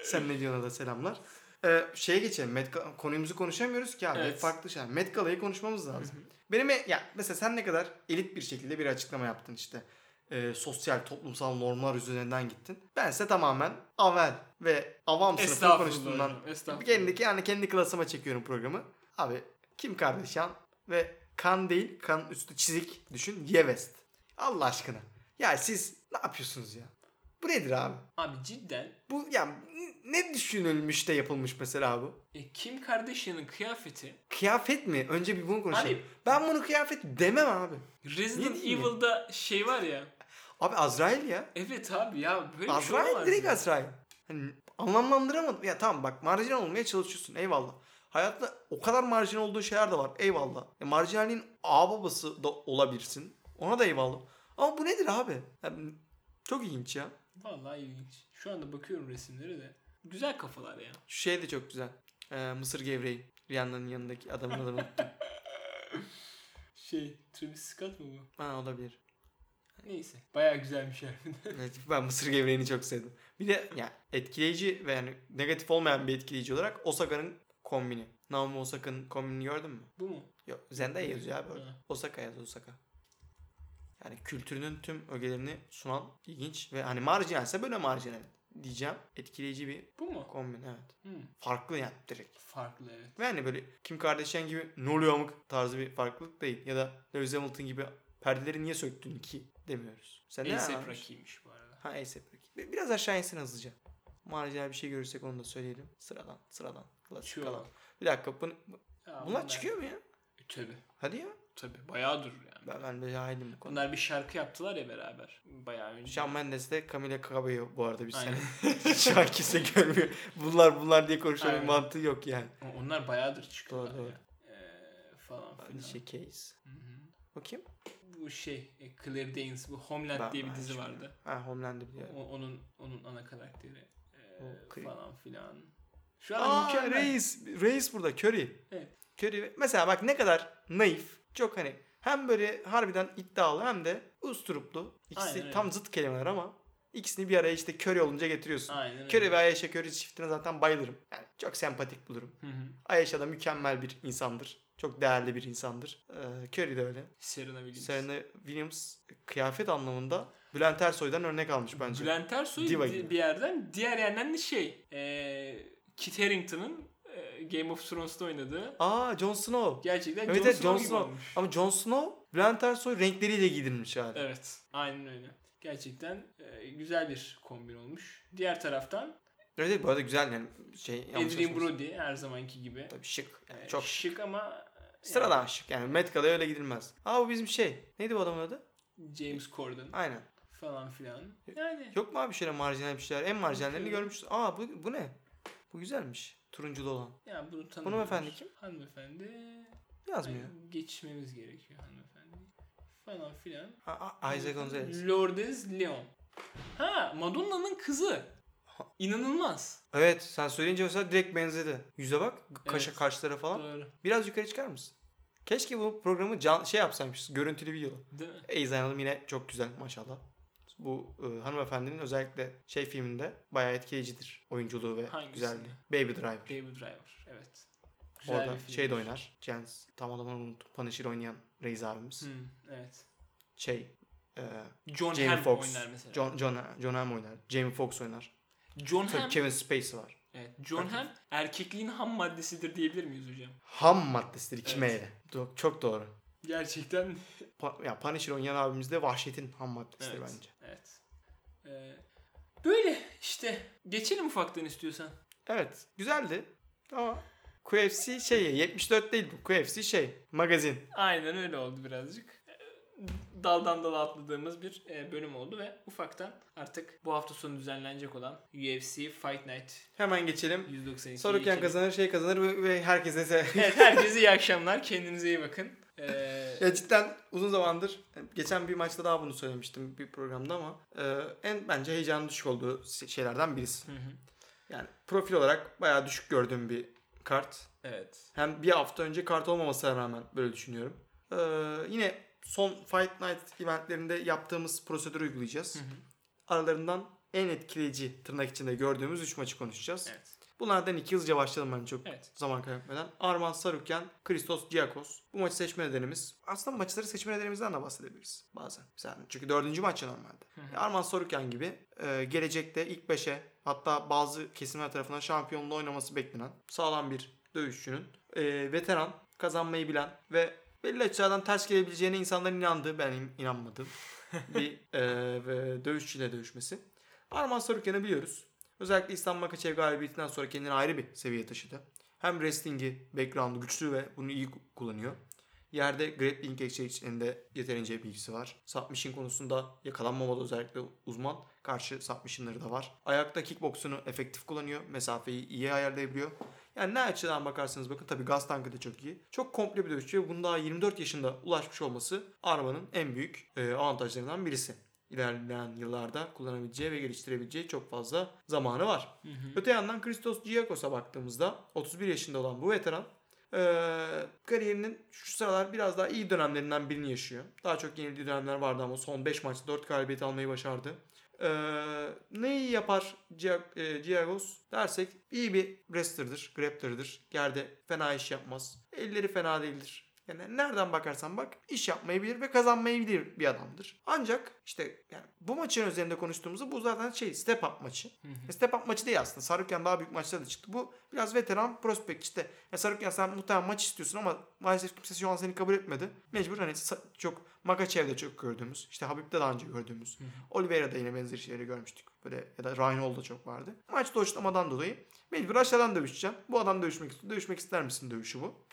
Sen ne diyorsun da selamlar. Ee, şeye geçelim. Met konumuzu konuşamıyoruz ki abi. Evet. Farklı şeyler. Met Gala'yı konuşmamız lazım. Benim e- ya mesela sen ne kadar elit bir şekilde bir açıklama yaptın işte. Ee, sosyal toplumsal normlar üzerinden gittin. Ben ise tamamen avel ve avam sınıfı konuştuğumdan kendi yani kendi klasıma çekiyorum programı. Abi Kim Kardashian ve kan değil kan üstü çizik düşün Ye West. Allah aşkına. Ya siz ne yapıyorsunuz ya? Bu nedir abi? Abi cidden Bu ya ne düşünülmüş de yapılmış mesela bu? e, Kim Kardashian'ın kıyafeti Kıyafet mi? Önce bir bunu konuşalım. Abi- Ben bunu kıyafet demem abi. Resident? Evil'da şey var ya. Abi Azrail ya. Evet abi ya böyle şey Azrail olamaz direkt ya. Azrail. Hani anlamlandıramadım. Ya tamam bak marjinal olmaya çalışıyorsun eyvallah. Hayatta o kadar marjinal olduğu şeyler de var eyvallah. E, marjinalliğin ağ babası da olabilirsin. Ona da eyvallah. Ama bu nedir abi? Ya, çok ilginç ya. Vallahi ilginç. Şu anda bakıyorum resimlere de. Güzel kafalar ya. Şu şey de çok güzel. Ee, Mısır gevreği. Rihanna'nın yanındaki adamın unuttum. Şey Travis Scott mı bu? Ha olabilir. Neyse. Bayağı güzelmiş harbiden. Evet, ben mısır gevreğini çok sevdim. Bir de yani etkileyici ve yani negatif olmayan bir etkileyici olarak Osaka'nın kombini. Naomi Osaka'nın kombinini gördün mü? bu mu? Yok Zendaya yazıyor abi orada. Osaka yaz Osaka. Yani kültürünün tüm ögelerini sunan ilginç ve hani marjinalse böyle marjinal diyeceğim. Etkileyici bir Bu mu? kombin evet. Hmm. Farklı yani direkt. Farklı evet. Ve hani böyle Kim Kardashian gibi ne oluyor amık tarzı bir farklılık değil. Ya da Lewis Hamilton gibi perdeleri niye söktün ki demiyoruz. Sen anlamış? Rocky'ymiş bu arada. Ha A$AP Rocky. Biraz aşağı insin hızlıca. Marjinal bir şey görürsek onu da söyleyelim. Sıradan, sıradan. Klasik Şu kalan. Bir dakika bunu, Ya bunlar çıkıyor mu ya? E, tabii. Hadi ya. Tabii. Bayağı durur yani. Ben, ben de cahilim bu konuda. Bunlar bir şarkı yaptılar ya beraber. Bayağı önce. Shawn Mendes de Camila Cabello bu arada bir sene. An kimse görmüyor. Bunlar bunlar diye konuşmanın Aynen. mantığı yok yani. Onlar bayağıdır çıkıyorlar Doğru, doğru. ya. Ee, falan filan. Alicia Keys. Hı hı. Bakayım. Bu şey e, Claire Danes bu Homeland Ben- diye bir dizi vardı. bilmiyorum. Ha Homeland'i biliyorum. O, onun onun ana karakteri ee, falan filan. Şu an Aa mükemmel. Reis. Reis burada. Curry. Evet. Curry. Mesela bak ne kadar naif. Çok hani hem böyle harbiden iddialı hem de usturuplu. İkisi Aynen öyle. tam zıt kelimeler ama ikisini bir araya işte Curry olunca getiriyorsun. Aynen öyle. Curry ve Ayşe Curry çiftine zaten bayılırım. Yani çok sempatik bulurum. Hı hı. Ayşe da mükemmel bir insandır. Çok değerli bir insandır. Ee, Curry de öyle. Serena Williams. Serena Williams kıyafet anlamında Bülent Ersoy'dan örnek almış bence. Bülent Ersoy Diva di- gibi. bir yerden diğer yerden de şey ee, Kit Harington'ın ee, Game of Thrones'ta oynadığı Aa Jon Snow. gerçekten Evet Jon evet Snow Jon gibi Snow. olmuş. Ama Jon Snow Bülent Ersoy renkleriyle giydirilmiş hali. Evet. Aynen öyle. Gerçekten ee, güzel bir kombin olmuş. Diğer taraftan Evet, evet bu arada güzel yani şey Adrien. Brody her zamanki gibi. Tabii şık. Yani Ee, çok şık ama sıradan şık. Yani Met Gala'ya öyle gidilmez. Aa bu bizim şey. Neydi bu adamın adı? James Corden Aynen. falan filan. Yani Yok mu abi şöyle marjinal bir şeyler? En marjinallerini görmüşsün. Aa bu, bu ne? Bu güzelmiş. Turunculu olan. ya bunu tanımıyoruz. Hanımefendi kim? Hanımefendi. Yazmıyor. Yani geçmemiz gerekiyor hanımefendi. Falan filan. Ha, a- Isaac Gonzalez. Lourdes Leon. Ha Madonna'nın kızı. İnanılmaz. Evet sen söyleyince mesela direkt benzedi. Yüze bak. Kaşa Evet. kaşlara falan. Doğru. Biraz yukarı çıkar mısın? Keşke bu programı can, şey yapsaymışız. Görüntülü videolu. Değil mi? Eyzen Hanım yine çok güzel maşallah. Bu e, hanımefendinin özellikle şey filminde bayağı etkileyicidir. Oyunculuğu ve Hangisi? güzelliği. Baby Driver. Baby Driver. Evet. Güzel Orada şey de oynar. Jens tam adamını unuttum. Punisher oynayan Reis abimiz. Hmm, evet. Şey e, John Jamie Hamm Foxx. oynar mesela. John, John, John Hamm oynar. Jamie Foxx oynar. John Tabii Hamm, Kevin Spacey var. evet, John Hamm erkekliğin ham maddesidir diyebilir miyiz hocam? Ham maddesidir kime Evet. Çok doğru. Gerçekten Pa- ya Punisher oynayan abimiz de vahşetin ham maddesidir evet. bence. Evet. Ee, böyle işte geçelim ufaktan istiyorsan. Evet. Güzeldi. Ama QFC şey 74 değil bu. QFC şey magazin. Aynen öyle oldu birazcık. Daldan dala atladığımız bir e, bölüm oldu ve ufaktan artık bu hafta sonu düzenlenecek olan UFC Fight Night Hemen geçelim. 192. Soruken geçelim. kazanır şey kazanır ve, ve herkese se- Evet herkese iyi akşamlar. Kendinize iyi bakın. Ee, ya cidden uzun zamandır geçen bir maçta daha bunu söylemiştim bir programda ama e, en bence heyecanı düşük olduğu şeylerden birisi. hı hı. Yani profil olarak bayağı düşük gördüğüm bir kart. evet. Hem bir hafta önce kart olmamasına rağmen böyle düşünüyorum. Ee, yine son Fight Night eventlerinde yaptığımız prosedürü uygulayacağız. Hı hı. Aralarından en etkileyici tırnak içinde gördüğümüz 3 maçı konuşacağız. Evet. Bunlardan iki hızlıca başlayalım ben çok Evet. zaman kaybetmeden. Arman Sarukyan, Christos Giakos. Bu maçı seçme nedenimiz. Aslında maçları seçme nedenimizden de bahsedebiliriz bazen. Mesela çünkü dördüncü maç ya normalde. Ya Arman Sarukyan gibi e, gelecekte ilk beşe hatta bazı kesimler tarafından şampiyonluğu oynaması beklenen sağlam bir dövüşçünün e, veteran, kazanmayı bilen ve belli açılardan ters gelebileceğine insanların inandığı, ben in- inanmadım bir e, ve dövüşçüyle dövüşmesi. Arman Sarukyan'ı biliyoruz. Özellikle İslam Makachev galibiyetinden sonra kendini ayrı bir seviyeye taşıdı. Hem wrestling'i, background'u güçlü ve bunu iyi kullanıyor. Yerde grappling exchange'inde yeterince bilgisi var. Submission konusunda yakalanmamada özellikle uzman. Karşı submission'ları da var. Ayakta kickbox'unu efektif kullanıyor. Mesafeyi iyi ayarlayabiliyor. Yani ne açıdan bakarsanız bakın tabii gaz tankı da çok iyi. Çok komple bir dövüşçü ve bunu daha 24 yaşında ulaşmış olması Arman'ın en büyük e, avantajlarından birisi. İlerleyen yıllarda kullanabileceği ve geliştirebileceği çok fazla zamanı var. Öte yandan Christos Giakos'a baktığımızda 31 yaşında olan bu veteran e, kariyerinin şu sıralar biraz daha iyi dönemlerinden birini yaşıyor. Daha çok yenildiği dönemler vardı ama son 5 maçta 4 galibiyet almayı başardı. E, neyi yapar Gia- e, dersek iyi bir wrestler'dır, grappler'dır. Yerde fena iş yapmaz. Elleri fena değildir. Yani nereden bakarsan bak iş yapmayı bilir ve kazanmayı bilir bir adamdır. Ancak işte yani bu maçın üzerinde konuştuğumuzda bu zaten şey step up maçı. E, Step up maçı değil aslında. Sarukyan daha büyük maçlara da çıktı. Bu biraz veteran prospekt işte. Ya Sarukyan sen muhtemelen maç istiyorsun ama maalesef kimse şu an seni kabul etmedi. Mecbur hani çok Makachev'de çok gördüğümüz, işte Habib'de daha önce gördüğümüz, Oliveira'da yine benzer şeyleri görmüştük. Böyle ya da Reinhold'da çok vardı. Maç doğuşlamadan dolayı mecbur aşağıdan dövüşeceğim. Bu adam dövüşmek istiyor. Dövüşmek ister misin dövüşü bu.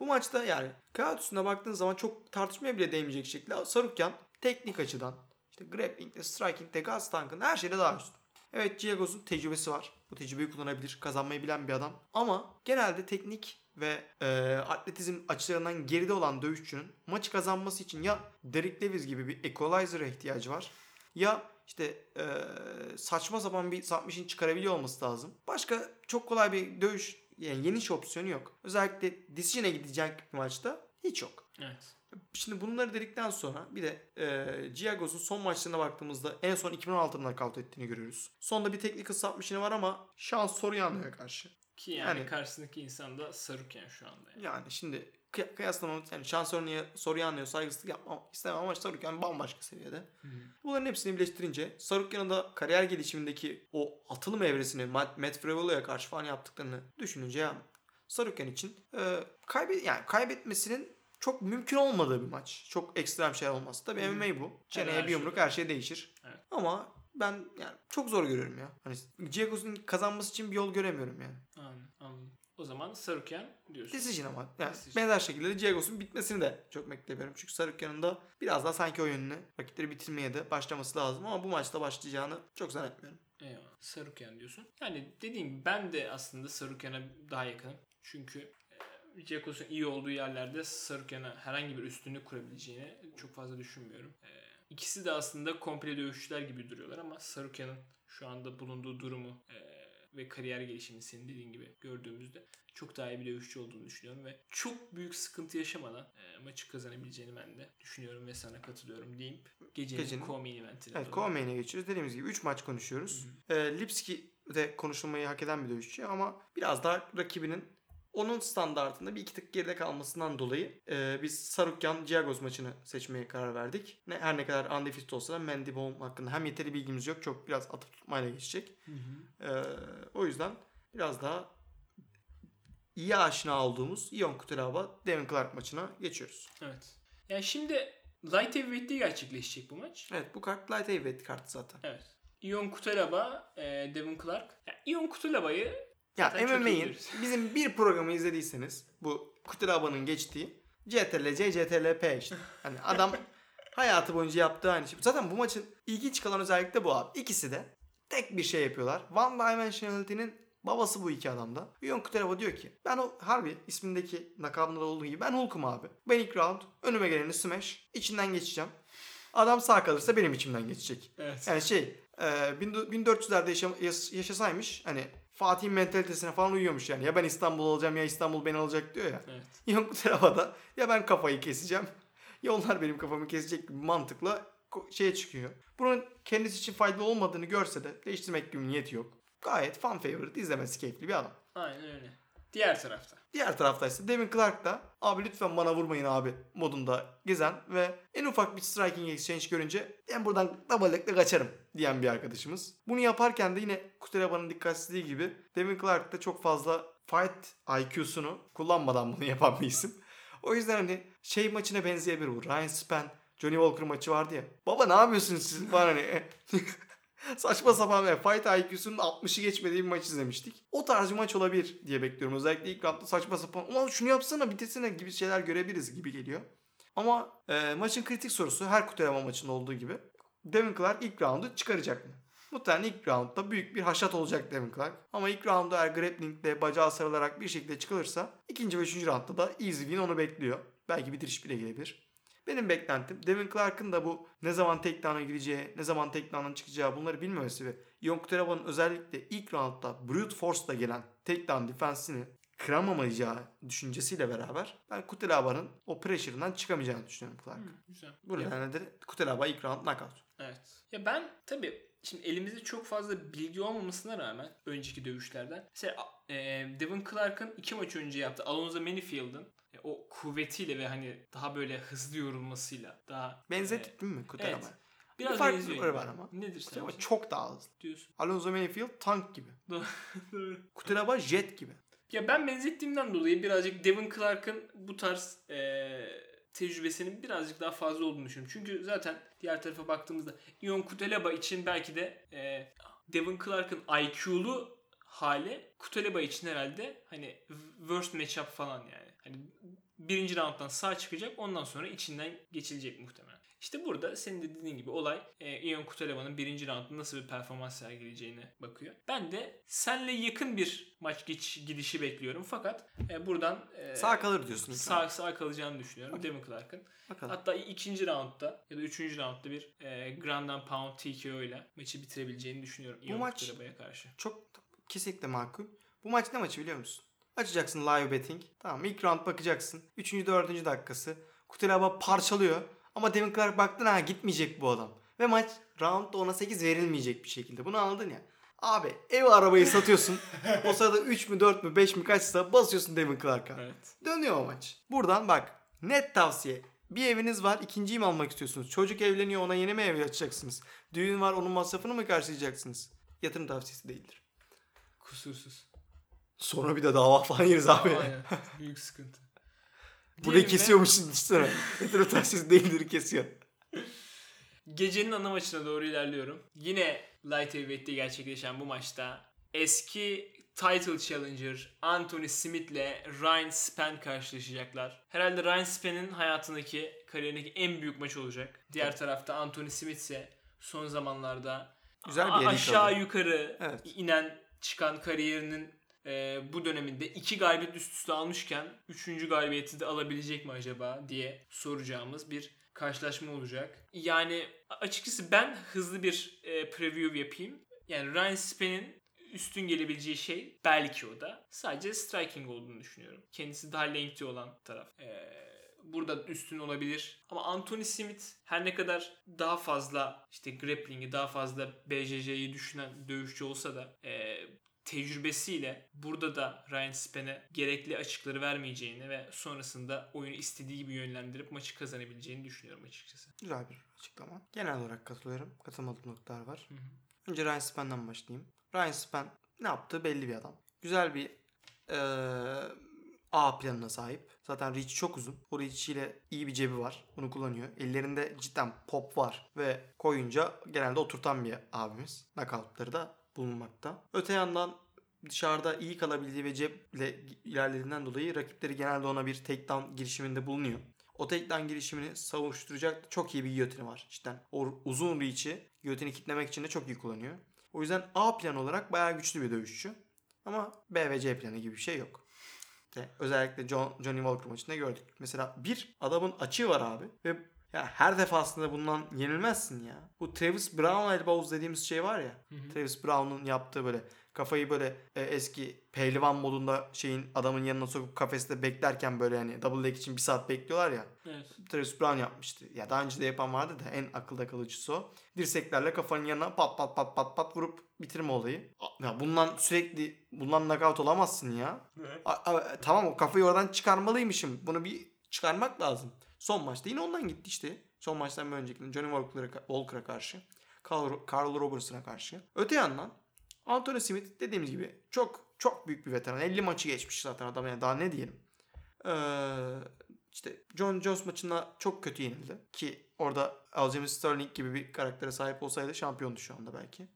Bu maçta yani kağıt üstüne baktığın zaman çok tartışmaya bile değmeyecek şekilde Sarukyan teknik açıdan işte grappling'de, striking'de, gaz tankında her şeyde daha üstün. Evet Giagos'un tecrübesi var. Bu tecrübeyi kullanabilir. Kazanmayı bilen bir adam. Ama genelde teknik ve e, atletizm açılarından geride olan dövüşçünün maçı kazanması için ya Derek Lewis gibi bir equalizer'a ihtiyacı var. Ya işte e, saçma sapan bir submission çıkarabiliyor olması lazım. Başka çok kolay bir dövüş yani yeniş opsiyonu yok. Özellikle decision'e gidecek bir maçta hiç yok. Evet. Şimdi bunları dedikten sonra bir de e, Giagos'un son maçlarına baktığımızda en son 2016'da knockout ettiğini görüyoruz. Sonda bir teknik submission'ı var ama şans soru yanmıyor karşı. Ki yani, Yani- karşısındaki insan da Sarukyan şu anda. Yani. Yani şimdi kıy- kıyaslamam yani şans soruyu, soruyu anlıyor saygısızlık yapmam istemem ama Sarukyan bambaşka seviyede. Bunların hepsini birleştirince Sarukyan'ın da kariyer gelişimindeki o atılım evresini Matt, Fravello'ya karşı falan yaptıklarını düşününce yani Sarukyan için e, kaybet yani kaybetmesinin çok mümkün olmadığı bir maç. Çok ekstrem şey olmaz. Tabii Hı. MMA bu. Çeneye bir yumruk her şey değişir. Evet. Ama ben yani çok zor görüyorum ya. Hani Giagos'un kazanması için bir yol göremiyorum yani. Anladım, anladım. O zaman Sarukyan diyorsun. Decision ama. Yani Decision. benzer şekilde de Giagos'un bitmesini de çok beklemiyorum. Çünkü Sarukyan'ın da biraz daha sanki o yönünü rakipleri bitirmeye de başlaması lazım. Ama bu maçta başlayacağını çok zannetmiyorum. Eyvallah. Sarukyan diyorsun. Yani dediğim gibi ben de aslında Sarukyan'a daha yakınım. Çünkü e, Giacos'un iyi olduğu yerlerde Sarukyan'a herhangi bir üstünlük kurabileceğini çok fazla düşünmüyorum. E, ikisi de aslında komple dövüşçüler gibi duruyorlar ama Sarukyan'ın şu anda bulunduğu durumu e, ve kariyer gelişimini senin dediğin gibi gördüğümüzde çok daha iyi bir dövüşçü olduğunu düşünüyorum ve çok büyük sıkıntı yaşamadan e, maçı kazanabileceğini ben de düşünüyorum ve sana katılıyorum deyip gecenin, Gecenin- co-main eventine Evet co-main'e geçiyoruz. Dediğimiz gibi 3 maç konuşuyoruz. Ee, Lipski de konuşulmayı hak eden bir dövüşçü ama biraz daha rakibinin onun standartında bir iki tık geride kalmasından dolayı e, biz Sarukyan Giagos maçını seçmeye karar verdik. Ne, her ne kadar undefeated olsa da Mandy Bone hakkında hem yeteri bilgimiz yok. Çok biraz atıp tutmayla geçecek. Hı hı. Ee, o yüzden biraz daha iyi aşina olduğumuz Ion Kutelaba Devin Clark maçına geçiyoruz. Evet. Yani şimdi Light Heavyweight'te gerçekleşecek bu maç. Evet bu kart Light Heavyweight kartı zaten. Evet. Ion Kutalaba, e, Devin Clark. Yani Ion Kutalaba'yı Ya MMA'in bizim bir programı izlediyseniz bu Kutelaba'nın geçtiği CTRL-C, CTRL-P işte. Hani adam hayatı boyunca yaptığı aynı şey. Zaten bu maçın ilginç kalan özellik de bu abi. İkisi de tek bir şey yapıyorlar. One Dimensionality'nin babası bu iki adamda. Ion Kutelaba diyor ki ben o harbi ismindeki nakabında da olduğu gibi ben Hulk'um abi. Ben ilk round önüme geleni smash içinden geçeceğim. Adam sağ kalırsa benim içimden geçecek. evet. Yani şey e, 1400'lerde yaşa- yaş- yaşasaymış hani Fatih'in mentalitesine falan uyuyormuş yani. Ya ben İstanbul olacağım ya İstanbul beni alacak diyor ya. Evet. Yok bu tarafa ya ben kafayı keseceğim ya onlar benim kafamı kesecek gibi mantıkla şeye çıkıyor. Bunun kendisi için faydalı olmadığını görse de değiştirmek gibi niyeti yok. gayet fan favorite izlemesi keyifli bir adam. Aynen öyle. Diğer tarafta. Diğer tarafta ise Devin Clark da abi lütfen bana vurmayın abi modunda gezen ve en ufak bir striking exchange görünce ben buradan double'lıkla kaçarım diyen bir arkadaşımız. Bunu yaparken de yine Kutelaba'nın dikkatsizliği gibi Devin Clark da çok fazla fight IQ'sunu kullanmadan bunu yapan bir isim. O yüzden hani şey maçına benzeyebilir bu. Ryan Spann, Johnny Walker maçı vardı ya. Baba ne yapıyorsunuz siz falan hani. Saçma sapan ve fight IQ'sunun 60'ı geçmediği bir maç izlemiştik. O tarz bir maç olabilir diye bekliyorum. Özellikle ilk roundda saçma sapan ulan şunu yapsana bitirsene gibi şeyler görebiliriz gibi geliyor. Ama e, maçın kritik sorusu her kutelama maçında olduğu gibi Devin Clark ilk roundu çıkaracak mı? Muhtemelen ilk roundda büyük bir haşat olacak Devin Clark. Ama ilk roundda eğer grapplingle bacağı sarılarak bir şekilde çıkılırsa ikinci ve üçüncü roundda da easy win onu bekliyor. Belki bitiriş bile gelebilir. Benim beklentim Devin Clark'ın da bu ne zaman takedown'a gireceği, ne zaman takedown'dan çıkacağı bunları bilmemesi ve Ion Kuteraba'nın özellikle ilk roundda brute force'la gelen takedown defensini kıramamayacağı düşüncesiyle beraber ben Kutelaba'nın o pressure'ından çıkamayacağını düşünüyorum Clark. Hı, güzel. Bu nedenle de Kutelaba ilk round knockout. Evet. Ya ben tabii şimdi elimizde çok fazla bilgi olmamasına rağmen önceki dövüşlerden mesela e, Devin Clark'ın iki maç önce yaptığı Alonzo Manifield'ın e, o kuvvetiyle ve hani daha böyle hızlı yorulmasıyla daha Benzettik değil mi Kutelaba? evet. biraz Bir farklılıkları var ama. Nedir sence? çok daha hızlı. diyorsun? Alonso Mayfield tank gibi. Doğru. Kutelaba jet gibi. Ya ben benzettiğimden dolayı birazcık Devin Clark'ın bu tarz e, tecrübesinin birazcık daha fazla olduğunu düşünüyorum. Çünkü zaten diğer tarafa baktığımızda Ion Kutelaba için belki de e, Devin Clark'ın IQ'lu hali Kutelaba için herhalde hani worst matchup falan yani. Hani birinci rounddan sağ çıkacak ondan sonra içinden geçilecek muhtemelen. İşte burada senin de dediğin gibi olay e, Ion Kutelaba'nın birinci roundda nasıl bir performans sergileyeceğine bakıyor. Ben de senle yakın bir maç geç, gidişi bekliyorum. Fakat e, buradan e, Sağ kalır diyorsun. ilk sağ, sağ kalacağını düşünüyorum Devin Clark'ın. Bakalım. Hatta ikinci roundda ya da üçüncü roundda bir e, Grand and Pound TKO ile maçı bitirebileceğini düşünüyorum. Bu Ion maç- Kutelaba'ya karşı. Çok kesinlikle makul. Bu maç ne maçı biliyor musun? Açacaksın live betting. Tamam ilk round bakacaksın. Üçüncü dördüncü dakikası. Kutelaba parçalıyor. Ama Devin Clark baktın ha gitmeyecek bu adam. Ve maç roundda ona 8 verilmeyecek bir şekilde. Bunu anladın ya. Abi ev arabayı satıyorsun. o sırada 3 mü 4 mü 5 mi kaçsa basıyorsun Devin Clark'a. Evet. Dönüyor o maç. Buradan bak. Net tavsiye. Bir eviniz var ikinciyi mi almak istiyorsunuz? Çocuk evleniyor ona yeni mi ev açacaksınız? Düğün var onun masrafını mı karşılayacaksınız? Yatırım tavsiyesi değildir. Kusursuz. Sonra bir de dava falan yeriz abi. Aynen. Büyük sıkıntı. Burayı Diyelim ve kesiyormuşsun düşünsene. Yatırım tavsiyesi değildir kesiyor. Gecenin ana maçına doğru ilerliyorum. Yine Light Heavyweight'te gerçekleşen bu maçta eski title challenger Anthony Smith ile Ryan Spann karşılaşacaklar. Herhalde Ryan Spann'in hayatındaki, kariyerindeki en büyük maç olacak. Diğer tarafta Anthony Smith ise son zamanlarda Güzel bir aşağı yukarı Evet. inen çıkan kariyerinin e, bu döneminde iki galibiyet üst üste almışken üçüncü galibiyeti de alabilecek mi acaba diye soracağımız bir karşılaşma olacak. Yani açıkçası ben hızlı bir e, preview yapayım. Yani Ryan Spann'in üstün gelebileceği şey belki o da. Sadece striking olduğunu düşünüyorum. Kendisi daha lengthy olan taraf. E, burada üstün olabilir. Ama Anthony Smith her ne kadar daha fazla işte grappling'i daha fazla BJJ'yi düşünen dövüşçü olsa da e, tecrübesiyle burada da Ryan Spann'e gerekli açıkları vermeyeceğini ve sonrasında oyunu istediği gibi yönlendirip maçı kazanabileceğini düşünüyorum açıkçası. Güzel bir açıklama. Genel olarak katılıyorum. Katılmadığım noktalar var. Hı hı. Önce Ryan Spann'dan başlayayım. Ryan Spann ne yaptığı belli bir adam. Güzel bir eee, A planına sahip. Zaten reach çok uzun. O reach ile iyi bir cebi var. Bunu kullanıyor. Ellerinde cidden pop var. Ve koyunca genelde oturtan bir abimiz. Knockoutları da bulunmakta. Öte yandan dışarıda iyi kalabildiği ve ceple ilerlediğinden dolayı rakipleri genelde ona bir takedown girişiminde bulunuyor. O takedown girişimini savuşturacak çok iyi bir giyotini var. Cidden o uzun reach'i giyotini kitlemek için de çok iyi kullanıyor. O yüzden A plan olarak bayağı güçlü bir dövüşçü. Ama B ve C planı gibi bir şey yok. Özellikle John, Johnny Walker maçında gördük. Mesela bir adamın açığı var abi ve ya her defasında bundan yenilmezsin ya. Bu Travis Brown elbows dediğimiz şey var ya. Travis Brown'un yaptığı böyle kafayı böyle e, eski pehlivan modunda şeyin adamın yanına sokup kafeste beklerken böyle hani double leg için bir saat bekliyorlar ya. Evet. Travis Brown yapmıştı. Ya daha önce de yapan vardı da en akılda kalıcısı o. Dirseklerle kafanın yanına pat pat pat pat pat vurup bitirme olayı. Ya bundan sürekli bundan knockout olamazsın ya. A- a- tamam o kafayı oradan çıkarmalıymışım. Bunu bir çıkarmak lazım. Son maçta yine ondan gitti işte. Son maçtan bir önceki Johnny Walker'a, Walker'a karşı. Carl, Carl Robertson'a karşı. Öte yandan Anthony Smith dediğimiz gibi çok çok büyük bir veteran. 50 maçı geçmiş zaten adam yani daha ne diyelim. Ee, işte John Jones maçında çok kötü yenildi. Ki orada Aljamain Sterling gibi bir karaktere sahip olsaydı şampiyondu şu anda belki.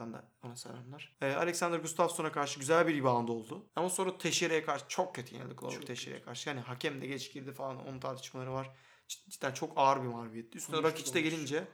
Buradan da ona selamlar. Ee, Alexander Gustafsson'a karşı güzel bir rebound oldu. Ama sonra Teixeira'ya karşı çok kötü yenildi Çok Teixeira'ya karşı. Yani hakem de geç girdi falan onun tartışmaları var. Cid- Cidden çok ağır bir mağlubiyetti. Üstüne Rakic de gelince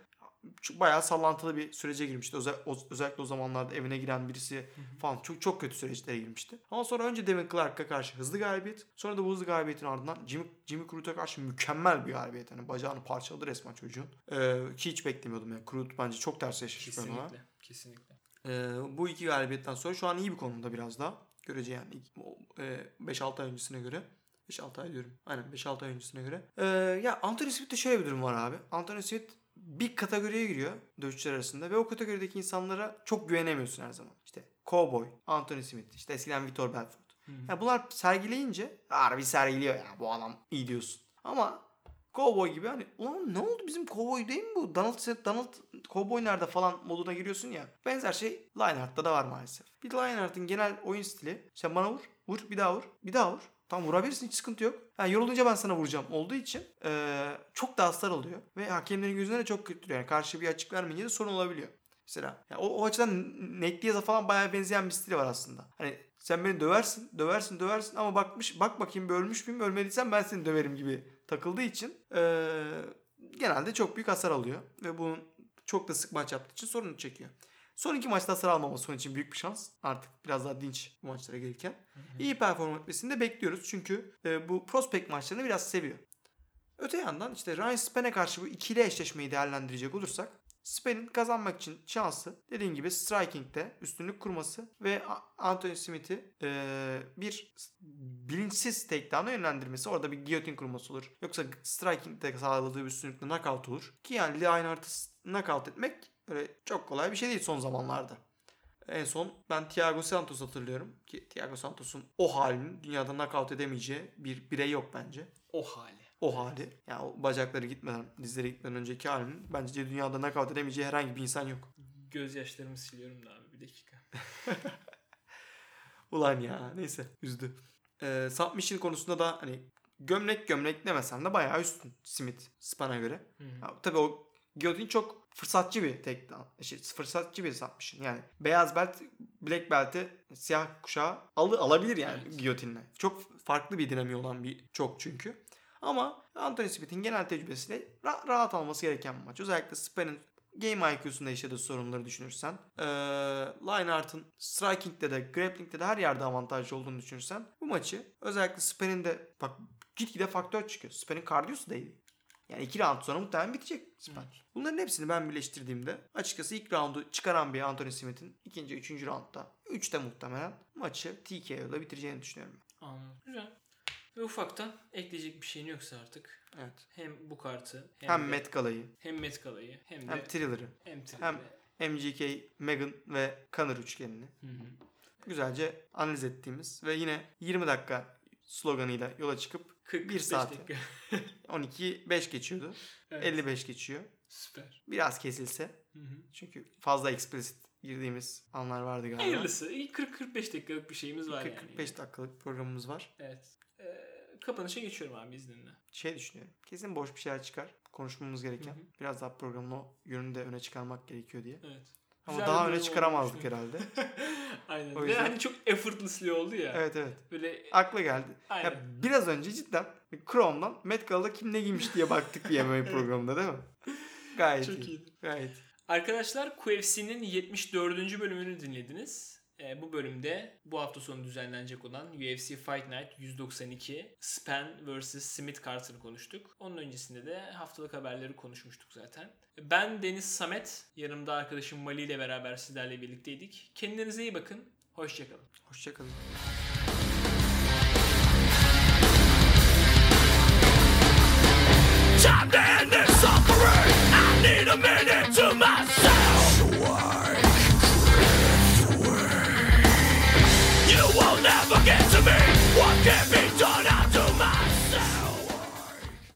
bayağı sallantılı bir sürece girmişti. Özel, özellikle o zamanlarda evine giren birisi falan çok çok kötü süreçlere girmişti. Ama sonra önce Devin Clark'a karşı hızlı galibiyet. Sonra da bu hızlı galibiyetin ardından Jimmy, Jimmy Crut'a karşı mükemmel bir galibiyet. Hani bacağını parçaladı resmen çocuğun. Ee, ki hiç beklemiyordum yani. Crut bence çok ters yaşamış ben ona. Kesinlikle. Kesinlikle. Ee, bu iki galibiyetten sonra şu an iyi bir konumda biraz daha. Görece yani ilk- o, e, 5-6 ay öncesine göre. 5-6 ay diyorum. Aynen 5-6 ay öncesine göre. Ee, ya Anthony Smith'te şöyle bir durum var abi. Anthony Smith bir kategoriye giriyor dövüşçüler arasında ve o kategorideki insanlara çok güvenemiyorsun her zaman. İşte Cowboy, Anthony Smith, işte eskiden Vitor Belfort. Ya bunlar sergileyince harbi sergiliyor ya bu adam iyi diyorsun. Ama Cowboy gibi hani ulan ne oldu bizim Cowboy değil mi bu? Donald, Donald Cowboy nerede falan moduna giriyorsun ya. Benzer şey Lionheart'ta da var maalesef. Bir Lionheart'ın genel oyun stili sen bana vur, vur, bir daha vur, bir daha vur. Tam vurabilirsin hiç sıkıntı yok. Yani yorulunca ben sana vuracağım olduğu için eee, çok da hasar oluyor. Ve hakemlerin gözüne de çok kötü. Yani karşı bir açık vermeyince de sorun olabiliyor. Mesela ya o, o açıdan Nick Diaz'a falan bayağı benzeyen bir stili var aslında. Hani sen beni döversin, döversin, döversin ama bakmış bak bakayım bir ölmüş müyüm, ölmediysen ben seni döverim gibi takıldığı için eee, genelde çok büyük hasar alıyor ve bunun çok da sık maç yaptığı için sorunu çekiyor. Son iki maçta hasar almaması onun için büyük bir şans. Artık biraz daha dinç bu maçlara gelirken. İyi perform etmesini de bekliyoruz. Çünkü e, bu prospect maçlarını biraz seviyor. Öte yandan işte Ryan Span'e karşı bu ikili eşleşmeyi değerlendirecek olursak Span'in kazanmak için şansı dediğim gibi striking'de üstünlük kurması ve Anthony Smith'i e, bir bilinçsiz takedown'a yönlendirmesi. Orada bir guillotine kurması olur. Yoksa striking'de sağladığı bir üstünlükle knockout olur. Ki yani Lionheart'ı knockout etmek öyle çok kolay bir şey değil son zamanlarda. En son ben Thiago Santos hatırlıyorum ki Thiago Santos'un o halinin dünyada knockout edemeyeceği bir birey yok bence. O hali. O hali yani o bacakları gitmeden, dizleri gitmeden önceki halinin bence dünyada knockout edemeyeceği herhangi bir insan yok. Gözyaşlarımı siliyorum da abi bir dakika. Ulan ya neyse üzdü. Ee, submission konusunda da hani gömlek gömlek demesem de bayağı üstün Smith Span'a göre. Hı hı. Ya, tabii o Guillotine çok fırsatçı bir takedown. Şey, fırsatçı bir submission. Yani beyaz belt, black belt'i siyah kuşağı alı, alabilir yani Evet. Guillotine'le. Çok farklı bir dinamiği olan bir çok çünkü. Ama Anthony Smith'in genel tecrübesiyle ra- rahat alması gereken bir maç. Özellikle Span'ın game IQ'sunda yaşadığı sorunları düşünürsen, ee, Lionheart'ın striking'de de, grappling'de de her yerde avantajlı olduğunu düşünürsen bu maçı özellikle Span'in de bak gitgide faktör çıkıyor. Span'in kardiyosu iyi. Yani iki round sonra muhtemelen bitecek Span. Bunların hepsini ben birleştirdiğimde açıkçası ilk roundu çıkaran bir Anthony Smith'in ikinci, üçüncü roundda, üçte muhtemelen maçı TKO'da bitireceğini düşünüyorum. Anladım. Güzel. Ve ufaktan ekleyecek bir şeyin yoksa artık Evet. hem bu kartı hem, Hem Met Gala'yı, hem Met Gala'yı hem de hem Thriller'ı, hem, hem- hem MGK, Megan ve Conor üçgenini Hı hı. güzelce analiz ettiğimiz ve yine 20 dakika sloganıyla yola çıkıp 41 Bir saat. dakika. 12 5 geçiyordu. Evet. 55 geçiyor. Süper. Biraz kesilse Hı hı. çünkü fazla explicit girdiğimiz anlar vardı galiba. Hayırlısı. İyi 40-45 dakikalık bir şeyimiz var 40 yani. 45 dakikalık programımız var. Evet. Ee, kapanışa geçiyorum abi izninle. Şey düşünüyorum. Kesin boş bir şeyler çıkar. Konuşmamız gereken. Hı hı. Biraz daha programın o yönünü de öne çıkarmak gerekiyor diye. Evet. Ama Güzel daha öne çıkaramazdık olmuş. herhalde. Aynen. O Ve yüzden- hani çok effortlessly oldu ya. evet evet. Böyle Akla geldi. aynen. Ya biraz önce cidden Chrome'dan Met Gala'da kim ne giymiş diye baktık bir MMA programında değil mi? Gayet Çok iyi. iyiydi. Gayet iyi. Arkadaşlar QFC'nin 74. bölümünü dinlediniz. E, bu bölümde bu hafta sonu düzenlenecek olan UFC Fight Night 192 Span vs. Smith Carter'ı konuştuk. Onun öncesinde de haftalık haberleri konuşmuştuk zaten. Ben Deniz Samet, yanımda arkadaşım Mali ile beraber sizlerle birlikteydik. Kendinize iyi bakın, hoşçakalın. Hoşçakalın. Time to end this suffering. I need a minute to myself.